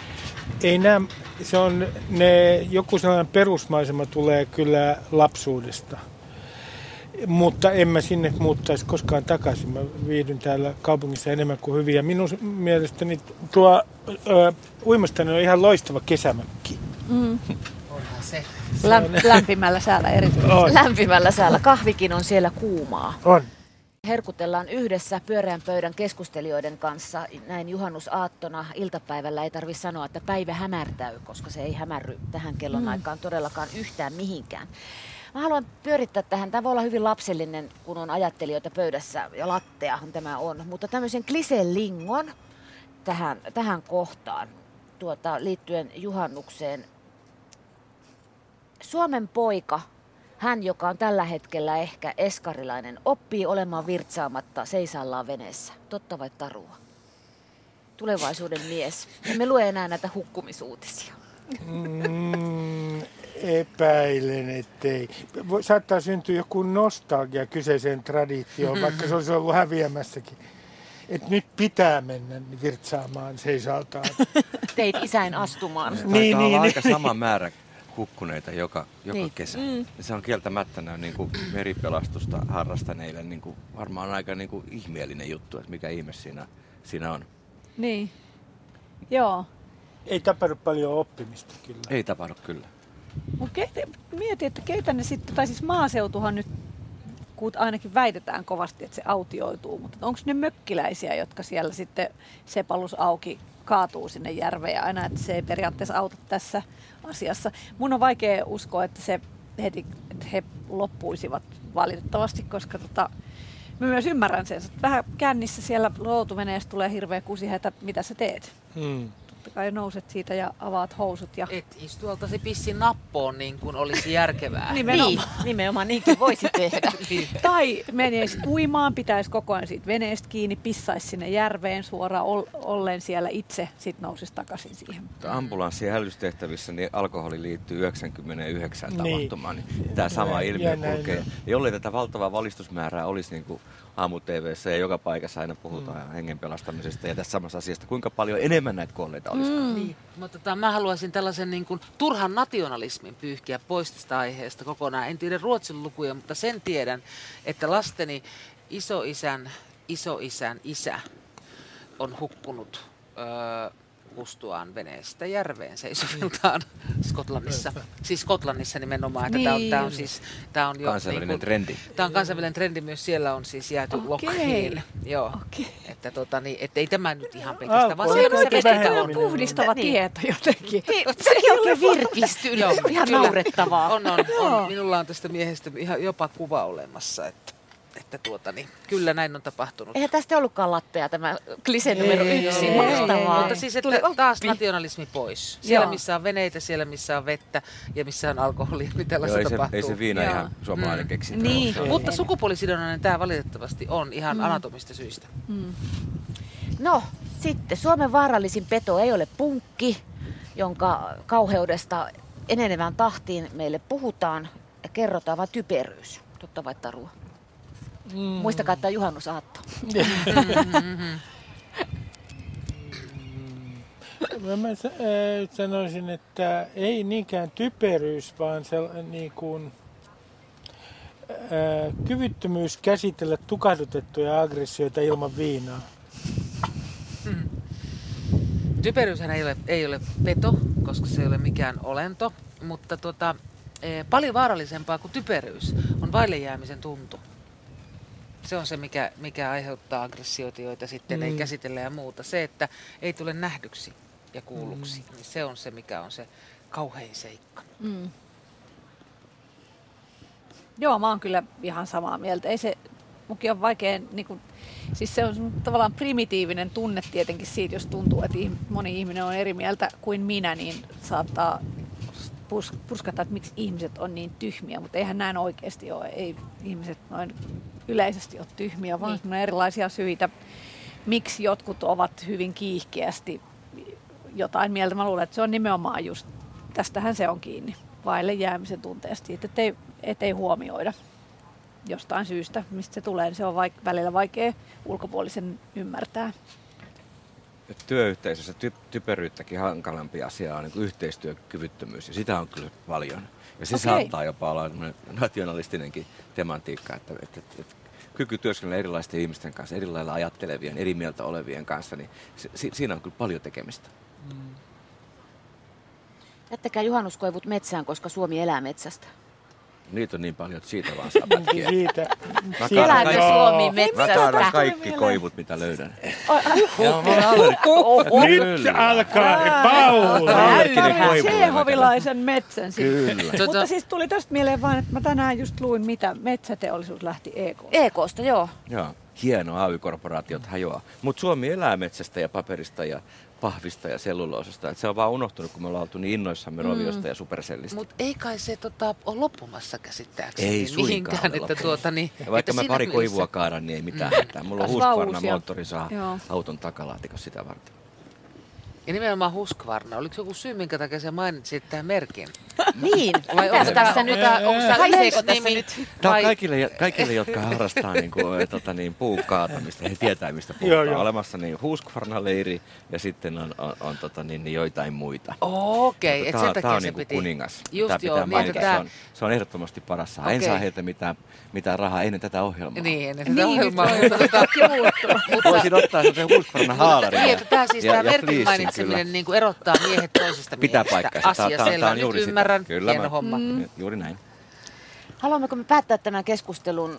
ei nämä, se on ne, joku sellainen perusmaisema tulee kyllä lapsuudesta. Mutta en mä sinne muuttaisi koskaan takaisin. Mä viihdyn täällä kaupungissa enemmän kuin hyvin. Ja minun mielestäni tuo ö, uimastani on ihan loistava kesämökki. Se. Lämp- lämpimällä säällä erityisesti. On. Lämpimällä säällä. Kahvikin on siellä kuumaa. On. Herkutellaan yhdessä pyöreän pöydän keskustelijoiden kanssa näin juhannusaattona iltapäivällä. Ei tarvi sanoa, että päivä hämärtäy, koska se ei hämärry tähän kellon aikaan todellakaan yhtään mihinkään. Mä haluan pyörittää tähän. Tämä voi olla hyvin lapsellinen, kun on ajattelijoita pöydässä ja latteahan tämä on. Mutta tämmöisen kliselingon tähän, tähän kohtaan tuota, liittyen juhannukseen. Suomen poika, hän joka on tällä hetkellä ehkä eskarilainen, oppii olemaan virtsaamatta seisallaan veneessä. Totta vai tarua? Tulevaisuuden mies. Emme lue enää näitä hukkumisuutisia. Mm, epäilen, ettei. Voi- Saattaa syntyä joku nostalgia kyseiseen traditioon, vaikka se olisi ollut häviämässäkin. Et nyt pitää mennä virtsaamaan seisaltaan. Teit isäin astumaan. Taitaa Niin, niin, aika niin. sama määrä hukkuneita joka, joka Niin. kesä. Mm. Se on kieltämättä näin niin kuin meripelastusta harrastaneille niin kuin, varmaan aika niin kuin ihmeellinen juttu, että mikä ihme siinä, siinä on. Niin. Joo. Ei tapahdu paljon oppimista kyllä. Ei tapahdu kyllä. Mut keitä, mieti, että keitä ne sitten, tai siis maaseutuhan nyt, kun ainakin väitetään kovasti, että se autioituu, mutta onko ne mökkiläisiä, jotka siellä sitten sepalus auki kaatuu sinne järveen aina, että se ei periaatteessa auta tässä asiassa. Mun on vaikea uskoa, että se heti, että he loppuisivat valitettavasti, koska tota, mä myös ymmärrän sen, että vähän kännissä siellä loutuveneessä tulee hirveä kusihätä, mitä sä teet? Mm. Totta kai nouset siitä ja avaat housut ja Et istualtasi pissin nappoon niin kuin olisi järkevää. Nimenomaan. Niin, nimenomaan niinkin voisi tehdä. Niin. Tai menisi uimaan, pitäisi koko ajan siitä veneestä kiinni, pissaisi sinne järveen suoraan ol- ollen siellä itse, sitten nousisi takaisin siihen. Mutta Ambulanssi- ja hälytystehtävissä niin alkoholi liittyy 99 Niin. tapahtumaan, niin tämä sama ilmiö ja kulkee. jollei tätä valtavaa valistusmäärää olisi niin kuin aamu TVssä ja joka paikassa aina puhutaan Mm. hengen pelastamisesta ja tästä samasta asiasta, kuinka paljon enemmän näitä kuolleita olisi. Mm. Niin, mutta tota, mä haluaisin tällaisen niin kuin, turhan nationalismin pyyhkiä pois tästä aiheesta kokonaan. En tiedä ruotsin lukuja, mutta sen tiedän, että lasteni isoisän, isoisän isä on hukkunut öö, kustuaan veneestä järveen seisoviltaan Skotlannissa. Siis Skotlannissa nimenomaan. Että tämä on, Niin tää on siis, tää on jo, Kansainvälinen niin kuin- trendi. Tämä on kansainvälinen trendi myös, siellä on siis jääty Okei. lokkiin. Joo. Okei. Että tota, niin, että ei tämä nyt ihan pelkästään, vaan missä Alkoholi- sitä on. Puhdistava Niin. tieto jotenkin. Sekin oikein virkistynyt. Joo, Ihan naurettavaa. On, on, on. Minulla on tästä miehestä ihan jopa kuva olemassa, että, että tuota, niin, kyllä näin on tapahtunut. Eihän tästä ollutkaan lattea tämä klise Ei, numero ei, yksi. ei, Mahtavaa. Mutta siis, Tuli että oppi. taas nationalismi pois. Siellä, Joo. missä on veneitä, siellä, missä on vettä ja missä on alkoholia, niin Joo, tällaista ei, se, tapahtuu. ei se viina Joo. ihan suomalainen Mm. keksintö Niin. Mutta sukupuolisidonnainen tämä valitettavasti on ihan anatomista syistä. No, sitten Suomen vaarallisin peto ei ole punkki, jonka kauheudesta enenevään tahtiin meille puhutaan ja kerrotaan, vaan typeryys. Totta vai tarua? Mm. Muistakaa, että on juhannusaatto. Mä, mä sa- äh, sanoisin, että ei niinkään typeryys, vaan se niin kuin, äh, kyvyttömyys käsitellä tukahdutettuja aggressioita ilman viinaa. Typeryyshän ei ole, ei ole peto, koska se ei ole mikään olento, mutta tota, eh, paljon vaarallisempaa kuin typeryys on vaille jäämisen tuntu. Se on se, mikä, mikä aiheuttaa aggressioita, joita sitten mm. ei käsitellä ja muuta. Se, että ei tule nähdyksi ja kuulluksi, mm. niin se on se, mikä on se kauhein seikka. Mm. Joo, mä oon kyllä ihan samaa mieltä. Ei se, mukin on vaikea, niin kuin, siis se on tavallaan primitiivinen tunne tietenkin siitä, jos tuntuu, että moni ihminen on eri mieltä kuin minä, niin saattaa pus, puskata, että miksi ihmiset on niin tyhmiä, mutta eihän näin oikeasti ole. Ei ihmiset noin yleisesti ole tyhmiä, vaan niin. on erilaisia syitä, miksi jotkut ovat hyvin kiihkeästi jotain mieltä. Mä luulen, että se on nimenomaan just, tästähän se on kiinni, vaille jäämisen tunteesta, että ei, ettei huomioida jostain syystä, mistä se tulee, niin se on vaik- välillä vaikea ulkopuolisen ymmärtää. Et työyhteisössä ty- typeryyttäkin hankalampi asia on niin kuin yhteistyökyvyttömyys, ja sitä on kyllä paljon. Ja se okay. saattaa jopa olla nationalistinenkin tematiikka, että, että, että, että kyky työskennellä erilaisten ihmisten kanssa, eri lailla ajattelevien, eri mieltä olevien kanssa, niin se, si- siinä on kyllä paljon tekemistä. Jättäkää juhannuskoivut metsään, koska Suomi elää metsästä. Niitä on niin paljon, että siitä vaan saa pätkiä. Siitä, Mä siitä- kaadan Elääkö kaikki- Suomi Mä kaadan metsästä? kaikki koivut, mitä löydän. Mä Nyt alkaa koivu. Tsehovilaisen metsän. Kyllä. Tota- Mutta siis tuli tästä mieleen vaan, että mä tänään just luin, mitä metsäteollisuus lähti EK. EKsta, joo. Joo, hieno AY-korporaatiot hajoaa. Mutta Suomi elää metsästä ja paperista ja pahvista ja selluloosasta. Et se on vaan unohtunut, kun me ollaan oltu niin innoissamme mm. Roviosta ja Supercellista. Mutta ei kai se tota, ole loppumassa käsittääkseni Ei mihinkään. Että, loppunut. tuota, niin, ja vaikka että mä pari mielessä- koivua kaadan, niin ei mitään hätää. Mulla on Husqvarna uusia. moottorisaha Joo. auton takalaatikossa sitä varten. Ja nimenomaan Husqvarna. Oliko joku syy, minkä takia sä mainitsit tämän merkin? Niin, Vai mitäs onko tässä nyt, haiseeko tässä nyt? Tämä on kaikille, kaikille jotka harrastaa niin kuin, eh, tota, niin, puun kaatamista. He tietää, mistä puhutaan. joo. Olemassa niin Husqvarna-leiri ja sitten on, on, on tota, niin, niin joitain muita. Okei, okay, että sen Tämä takia on se niin kuin piti. kuningas. Just Tämä joo, pitää niin, Se, on, se on ehdottomasti paras saha. En saa heiltä mitään, mitään rahaa ennen tätä ohjelmaa. Niin, ennen tätä Niin, ohjelmaa. mutta. Voisin ottaa sen Husqvarna haalarin. Niin, että tämä siis tämä fleecin mainitseminen niin erottaa miehet toisista Pitää miehistä. paikkansa. Tää- Asia selvä. on Nyt juuri ymmärrän. Kyllä Hieno mä- homma. kyllä. Juuri näin. Haluammeko me päättää tämän keskustelun?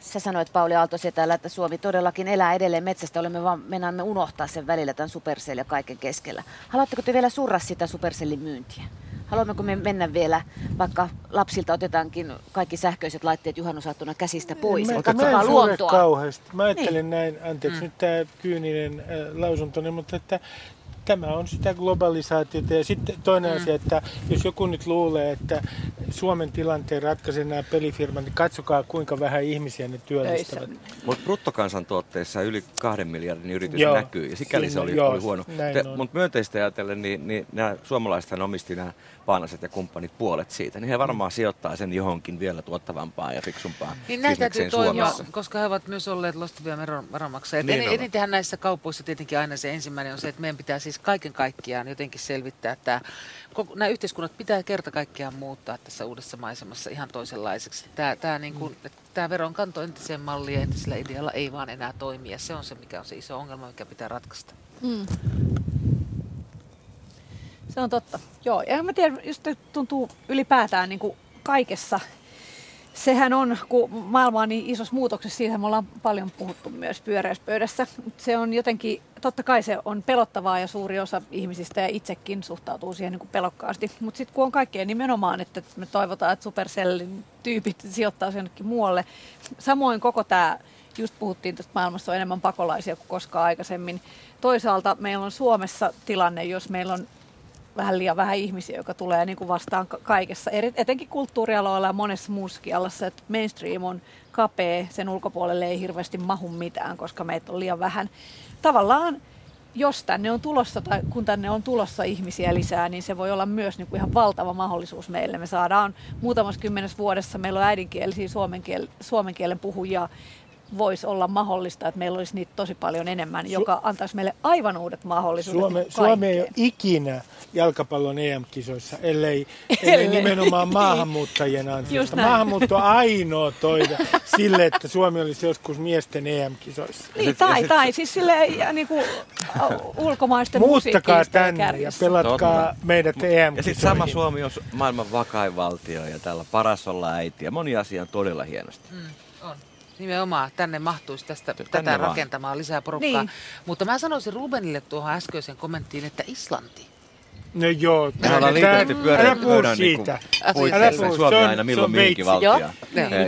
Sä sanoit Pauli aalto täällä, että Suomi todellakin elää edelleen metsästä. Olemme vaan, mennään unohtaa sen välillä tämän Supercell ja kaiken keskellä. Haluatteko te vielä surra sitä Supercellin myyntiä? Haluammeko me mennä vielä, vaikka lapsilta otetaankin kaikki sähköiset laitteet juhannusaattona käsistä pois, Mä, ja mä luontoa? kauheasti. Mä ajattelin näin, anteeksi Mm. nyt tämä kyyninen äh, lausuntoni, mutta että tämä on sitä globalisaatiota. Ja sitten toinen Mm. asia, että jos joku nyt luulee, että Suomen tilanteen ratkaisee nämä pelifirmat, niin katsokaa kuinka vähän ihmisiä ne työllistävät. Mutta bruttokansantuotteessa yli kahden miljardin yritys Joo, näkyy, ja sikäli se siinä- oli, joo, oli huono. Mutta myönteistä ajatellen, niin, niin nämä suomalaisethan omisti nämä Paanaset ja kumppanit puolet siitä, niin he varmaan sijoittaa sen johonkin vielä tuottavampaan ja fiksumpaan Niin näin täytyy toimia, Suomessa. koska he ovat myös olleet loistavia veron- veronmaksajia. Niin. Enitenhän näissä kaupoissa tietenkin aina se ensimmäinen on se, että meidän pitää siis kaiken kaikkiaan jotenkin selvittää, että nämä yhteiskunnat pitää kerta kaikkiaan muuttaa tässä uudessa maisemassa ihan toisenlaiseksi. Tämä, tämä, niin kuin, tämä veronkanto entiseen malliin ja entisellä idealla ei vaan enää toimi ja se on se, mikä on se iso ongelma, mikä pitää ratkaista. Mm. Se on totta. Joo, ja mä tiedän, just tuntuu ylipäätään niin kuin kaikessa. Sehän on, kun maailma on niin isossa muutoksessa, siitä me ollaan paljon puhuttu myös pyöräyspöydässä. Se on jotenkin, totta kai se on pelottavaa ja suuri osa ihmisistä ja itsekin suhtautuu siihen niin kuin pelokkaasti. Mutta sitten kun on kaikkea nimenomaan, että me toivotaan, että Supercellin tyypit sijoittaa jonnekin muualle. Samoin koko tämä, just puhuttiin tästä maailmassa on enemmän pakolaisia kuin koskaan aikaisemmin. Toisaalta meillä on Suomessa tilanne, jos meillä on vähän liian vähän ihmisiä, joka tulee niin kuin vastaan ka- kaikessa, eri- etenkin kulttuurialoilla ja monessa muussakin alassa, että mainstream on kapea, sen ulkopuolelle ei hirveästi mahu mitään, koska meitä on liian vähän. Tavallaan, jos tänne on tulossa tai kun tänne on tulossa ihmisiä lisää, niin se voi olla myös niin kuin ihan valtava mahdollisuus meille. Me saadaan muutamassa kymmenessä vuodessa, meillä on äidinkielisiä suomen, kiel, suomen kielen puhujia voisi olla mahdollista, että meillä olisi niitä tosi paljon enemmän, joka antaisi meille aivan uudet mahdollisuudet Suome, Suomi ei ole kaikkeen. ikinä jalkapallon EM-kisoissa, ellei, ellei nimenomaan maahanmuuttajien ansiosta. Maahanmuutto on ainoa toive sille, että Suomi olisi joskus miesten EM-kisoissa. Niin, tai, ja sit- tai siis sille niin kuin, ulkomaisten Muuttakaa tänne ja kärjessä. pelatkaa Totta. meidät EM-kisoihin. Ja sitten sama Suomi on su- maailman vakain valtio ja täällä paras olla äiti ja moni asia on todella hienosti. Mm. Nimenomaan tänne mahtuisi tästä, Tänne tätä vaan. rakentamaan lisää porukkaa. Niin. Mutta mä sanoisin Rubenille tuohon äskeiseen kommenttiin, että Islanti. No joo, Me ollaan liitetty puhu pöydän siitä. niinku puitteissa. puhu, Suomi se on on- aina milloin mihinkin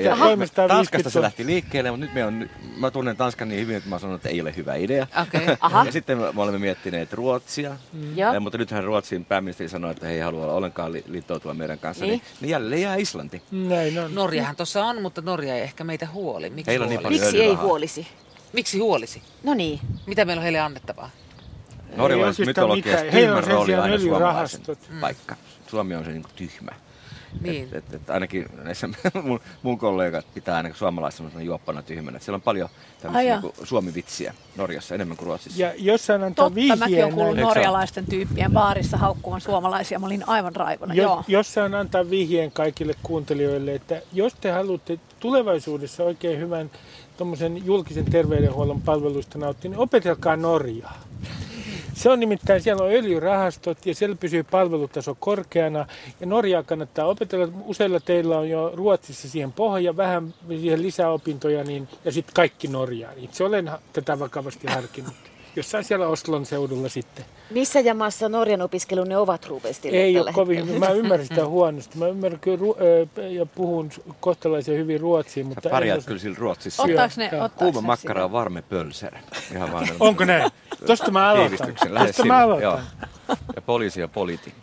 ja- 350 Tanskasta se lähti liikkeelle, mutta nyt me on, mä tunnen Tanskan niin hyvin, että mä sanon, että ei ole hyvä idea. Okei. Aha. Ja sitten me olemme miettineet Ruotsia, Joo. ja, mutta nythän Ruotsin pääministeri sanoi, että he ei halua ollenkaan li- liittoutua meidän kanssa, Niin. niin, niin jälleen jää Islanti. Näin on. Norjahan tuossa on, mutta Norja ei ehkä meitä huoli. Miksi niin huoli? paljon Miksi ei huolisi? Miksi huolisi? No niin. Mitä meillä on heille annettavaa? Norjalaiset oikeastaan mytologiassa on tyhmän rooli sijaan aina suomalaisen öljyrahastot. paikka. Suomi on se niin tyhmä. Niin. Et, et, et ainakin näissä mun, mun kollegat pitää ainakin suomalaista semmoisena juoppana tyhmänä. Et siellä on paljon tämmöisiä niin Suomi-vitsiä Norjassa enemmän kuin Ruotsissa. Ja jossain antaa Totta, mäkin vihjeen olen kuullut ole? norjalaisten tyyppien baarissa haukkuvan suomalaisia. Mä olin aivan raivona. Jo, Joo. jossain antaa vihjeen kaikille kuuntelijoille, että jos te haluatte tulevaisuudessa oikein hyvän julkisen terveydenhuollon palveluista nauttia, niin opetelkaa Norjaa. Se on nimittäin, siellä on öljyrahastot ja siellä pysyy palvelutaso korkeana. Ja Norjaa kannattaa opetella. Useilla teillä on jo Ruotsissa siihen pohja, vähän siihen lisäopintoja, niin, ja sitten kaikki Norjaan. Itse olen tätä vakavasti harkinnut. Jossain siellä Oslon seudulla sitten. Missä jamassa Norjan opiskelunne ovat Rubestille Ei ole kovin. Mä ymmärrän sitä huonosti. Mä ymmärrän kyllä ru- ja puhun kohtalaisen hyvin ruotsia, mutta Sä en pärjäät osaa- kyllä sillä Ruotsissa. Ottaako ne, ottaako Kuuma makkara on varme pölser. Ihan vaan Onko näin? Tosta mä aloitan. Tosta mä aloitan. Joo. Ja poliisi ja politi.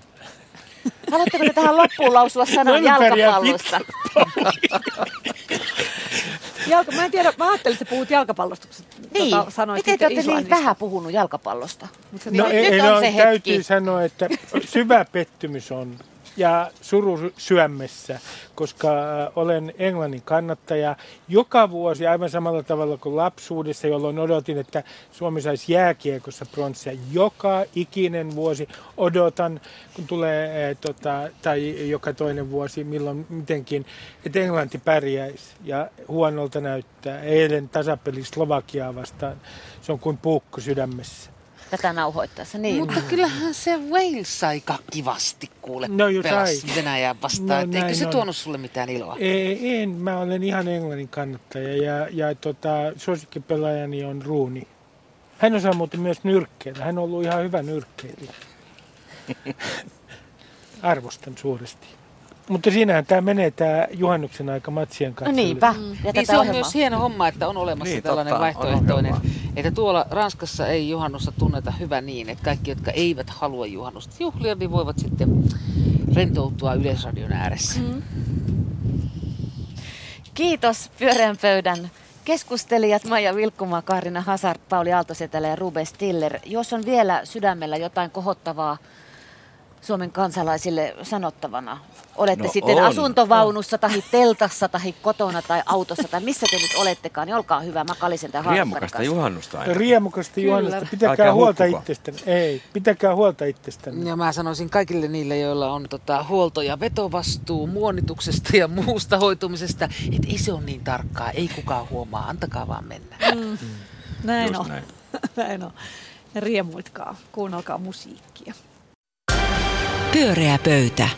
Haluatteko te tähän loppuun lausua sanan jalkapallosta? Jalka, mä en tiedä, mä ajattelin, että sä puhut jalkapallosta, kun sä Niin, tota, sanoit miten te olette niin vähän puhunut jalkapallosta? Mutta No Nyt- ei, nyt ei, on no, se hetki. täytyy sanoa, että syvä pettymys on ja suru syömmessä, koska äh, olen Englannin kannattaja joka vuosi aivan samalla tavalla kuin lapsuudessa, jolloin odotin, että Suomi saisi jääkiekossa pronssia. Joka ikinen vuosi odotan, kun tulee, äh, tota, tai joka toinen vuosi, milloin mitenkin, että Englanti pärjäisi ja huonolta näyttää. Eilen tasapeli Slovakiaa vastaan, se on kuin puukko sydämessä. Tätä nauhoittaessa, niin. Mutta kyllähän se Wales aika kivasti kuule No sai. Venäjää vastaan. No Eikö se on. tuonut sulle mitään iloa? Ei, en, mä olen ihan Englannin kannattaja ja, ja tota, suosikkipelaajani on Ruuni. Hän osaa muuten myös nyrkkeillä. Hän on ollut ihan hyvä nyrkkeilijä. Arvostan suuresti. Mutta siinähän tämä menee tämä juhannuksen aika matsien No kanssa. niinpä. Ja Niin se on ohjelmaa. myös hieno homma, että on olemassa Niin, tällainen totta, vaihtoehtoinen. Että tuolla Ranskassa ei juhannusta tunneta hyvä niin, että kaikki, jotka eivät halua juhannusta juhlia, niin voivat sitten rentoutua Yleisradion ääressä. Mm. Kiitos pyöreän pöydän keskustelijat Maija Vilkkumaa, Kaarina Hazard, Pauli Aaltosetälä ja Ruben Stiller. Jos on vielä sydämellä jotain kohottavaa Suomen kansalaisille sanottavana, olette No sitten on. asuntovaunussa tai teltassa tai kotona tai autossa tai missä te nyt olettekaan, niin olkaa hyvä Makalisen tai Haaparin Riemukasta juhannusta aina. Riemukasta juhannusta. Pitäkää Älkää huolta itsestänne. Ei, pitäkää huolta itsestänne. Ja mä sanoisin kaikille niille, joilla on tota, huolto- ja vetovastuu muonituksesta ja muusta hoitumisesta, että ei se ole niin tarkkaa, ei kukaan huomaa, antakaa vaan mennä. Näin Just on. näin. Näin on. Ja riemuitkaa, kuunnelkaa musiikkia. Pyöreä pöytä.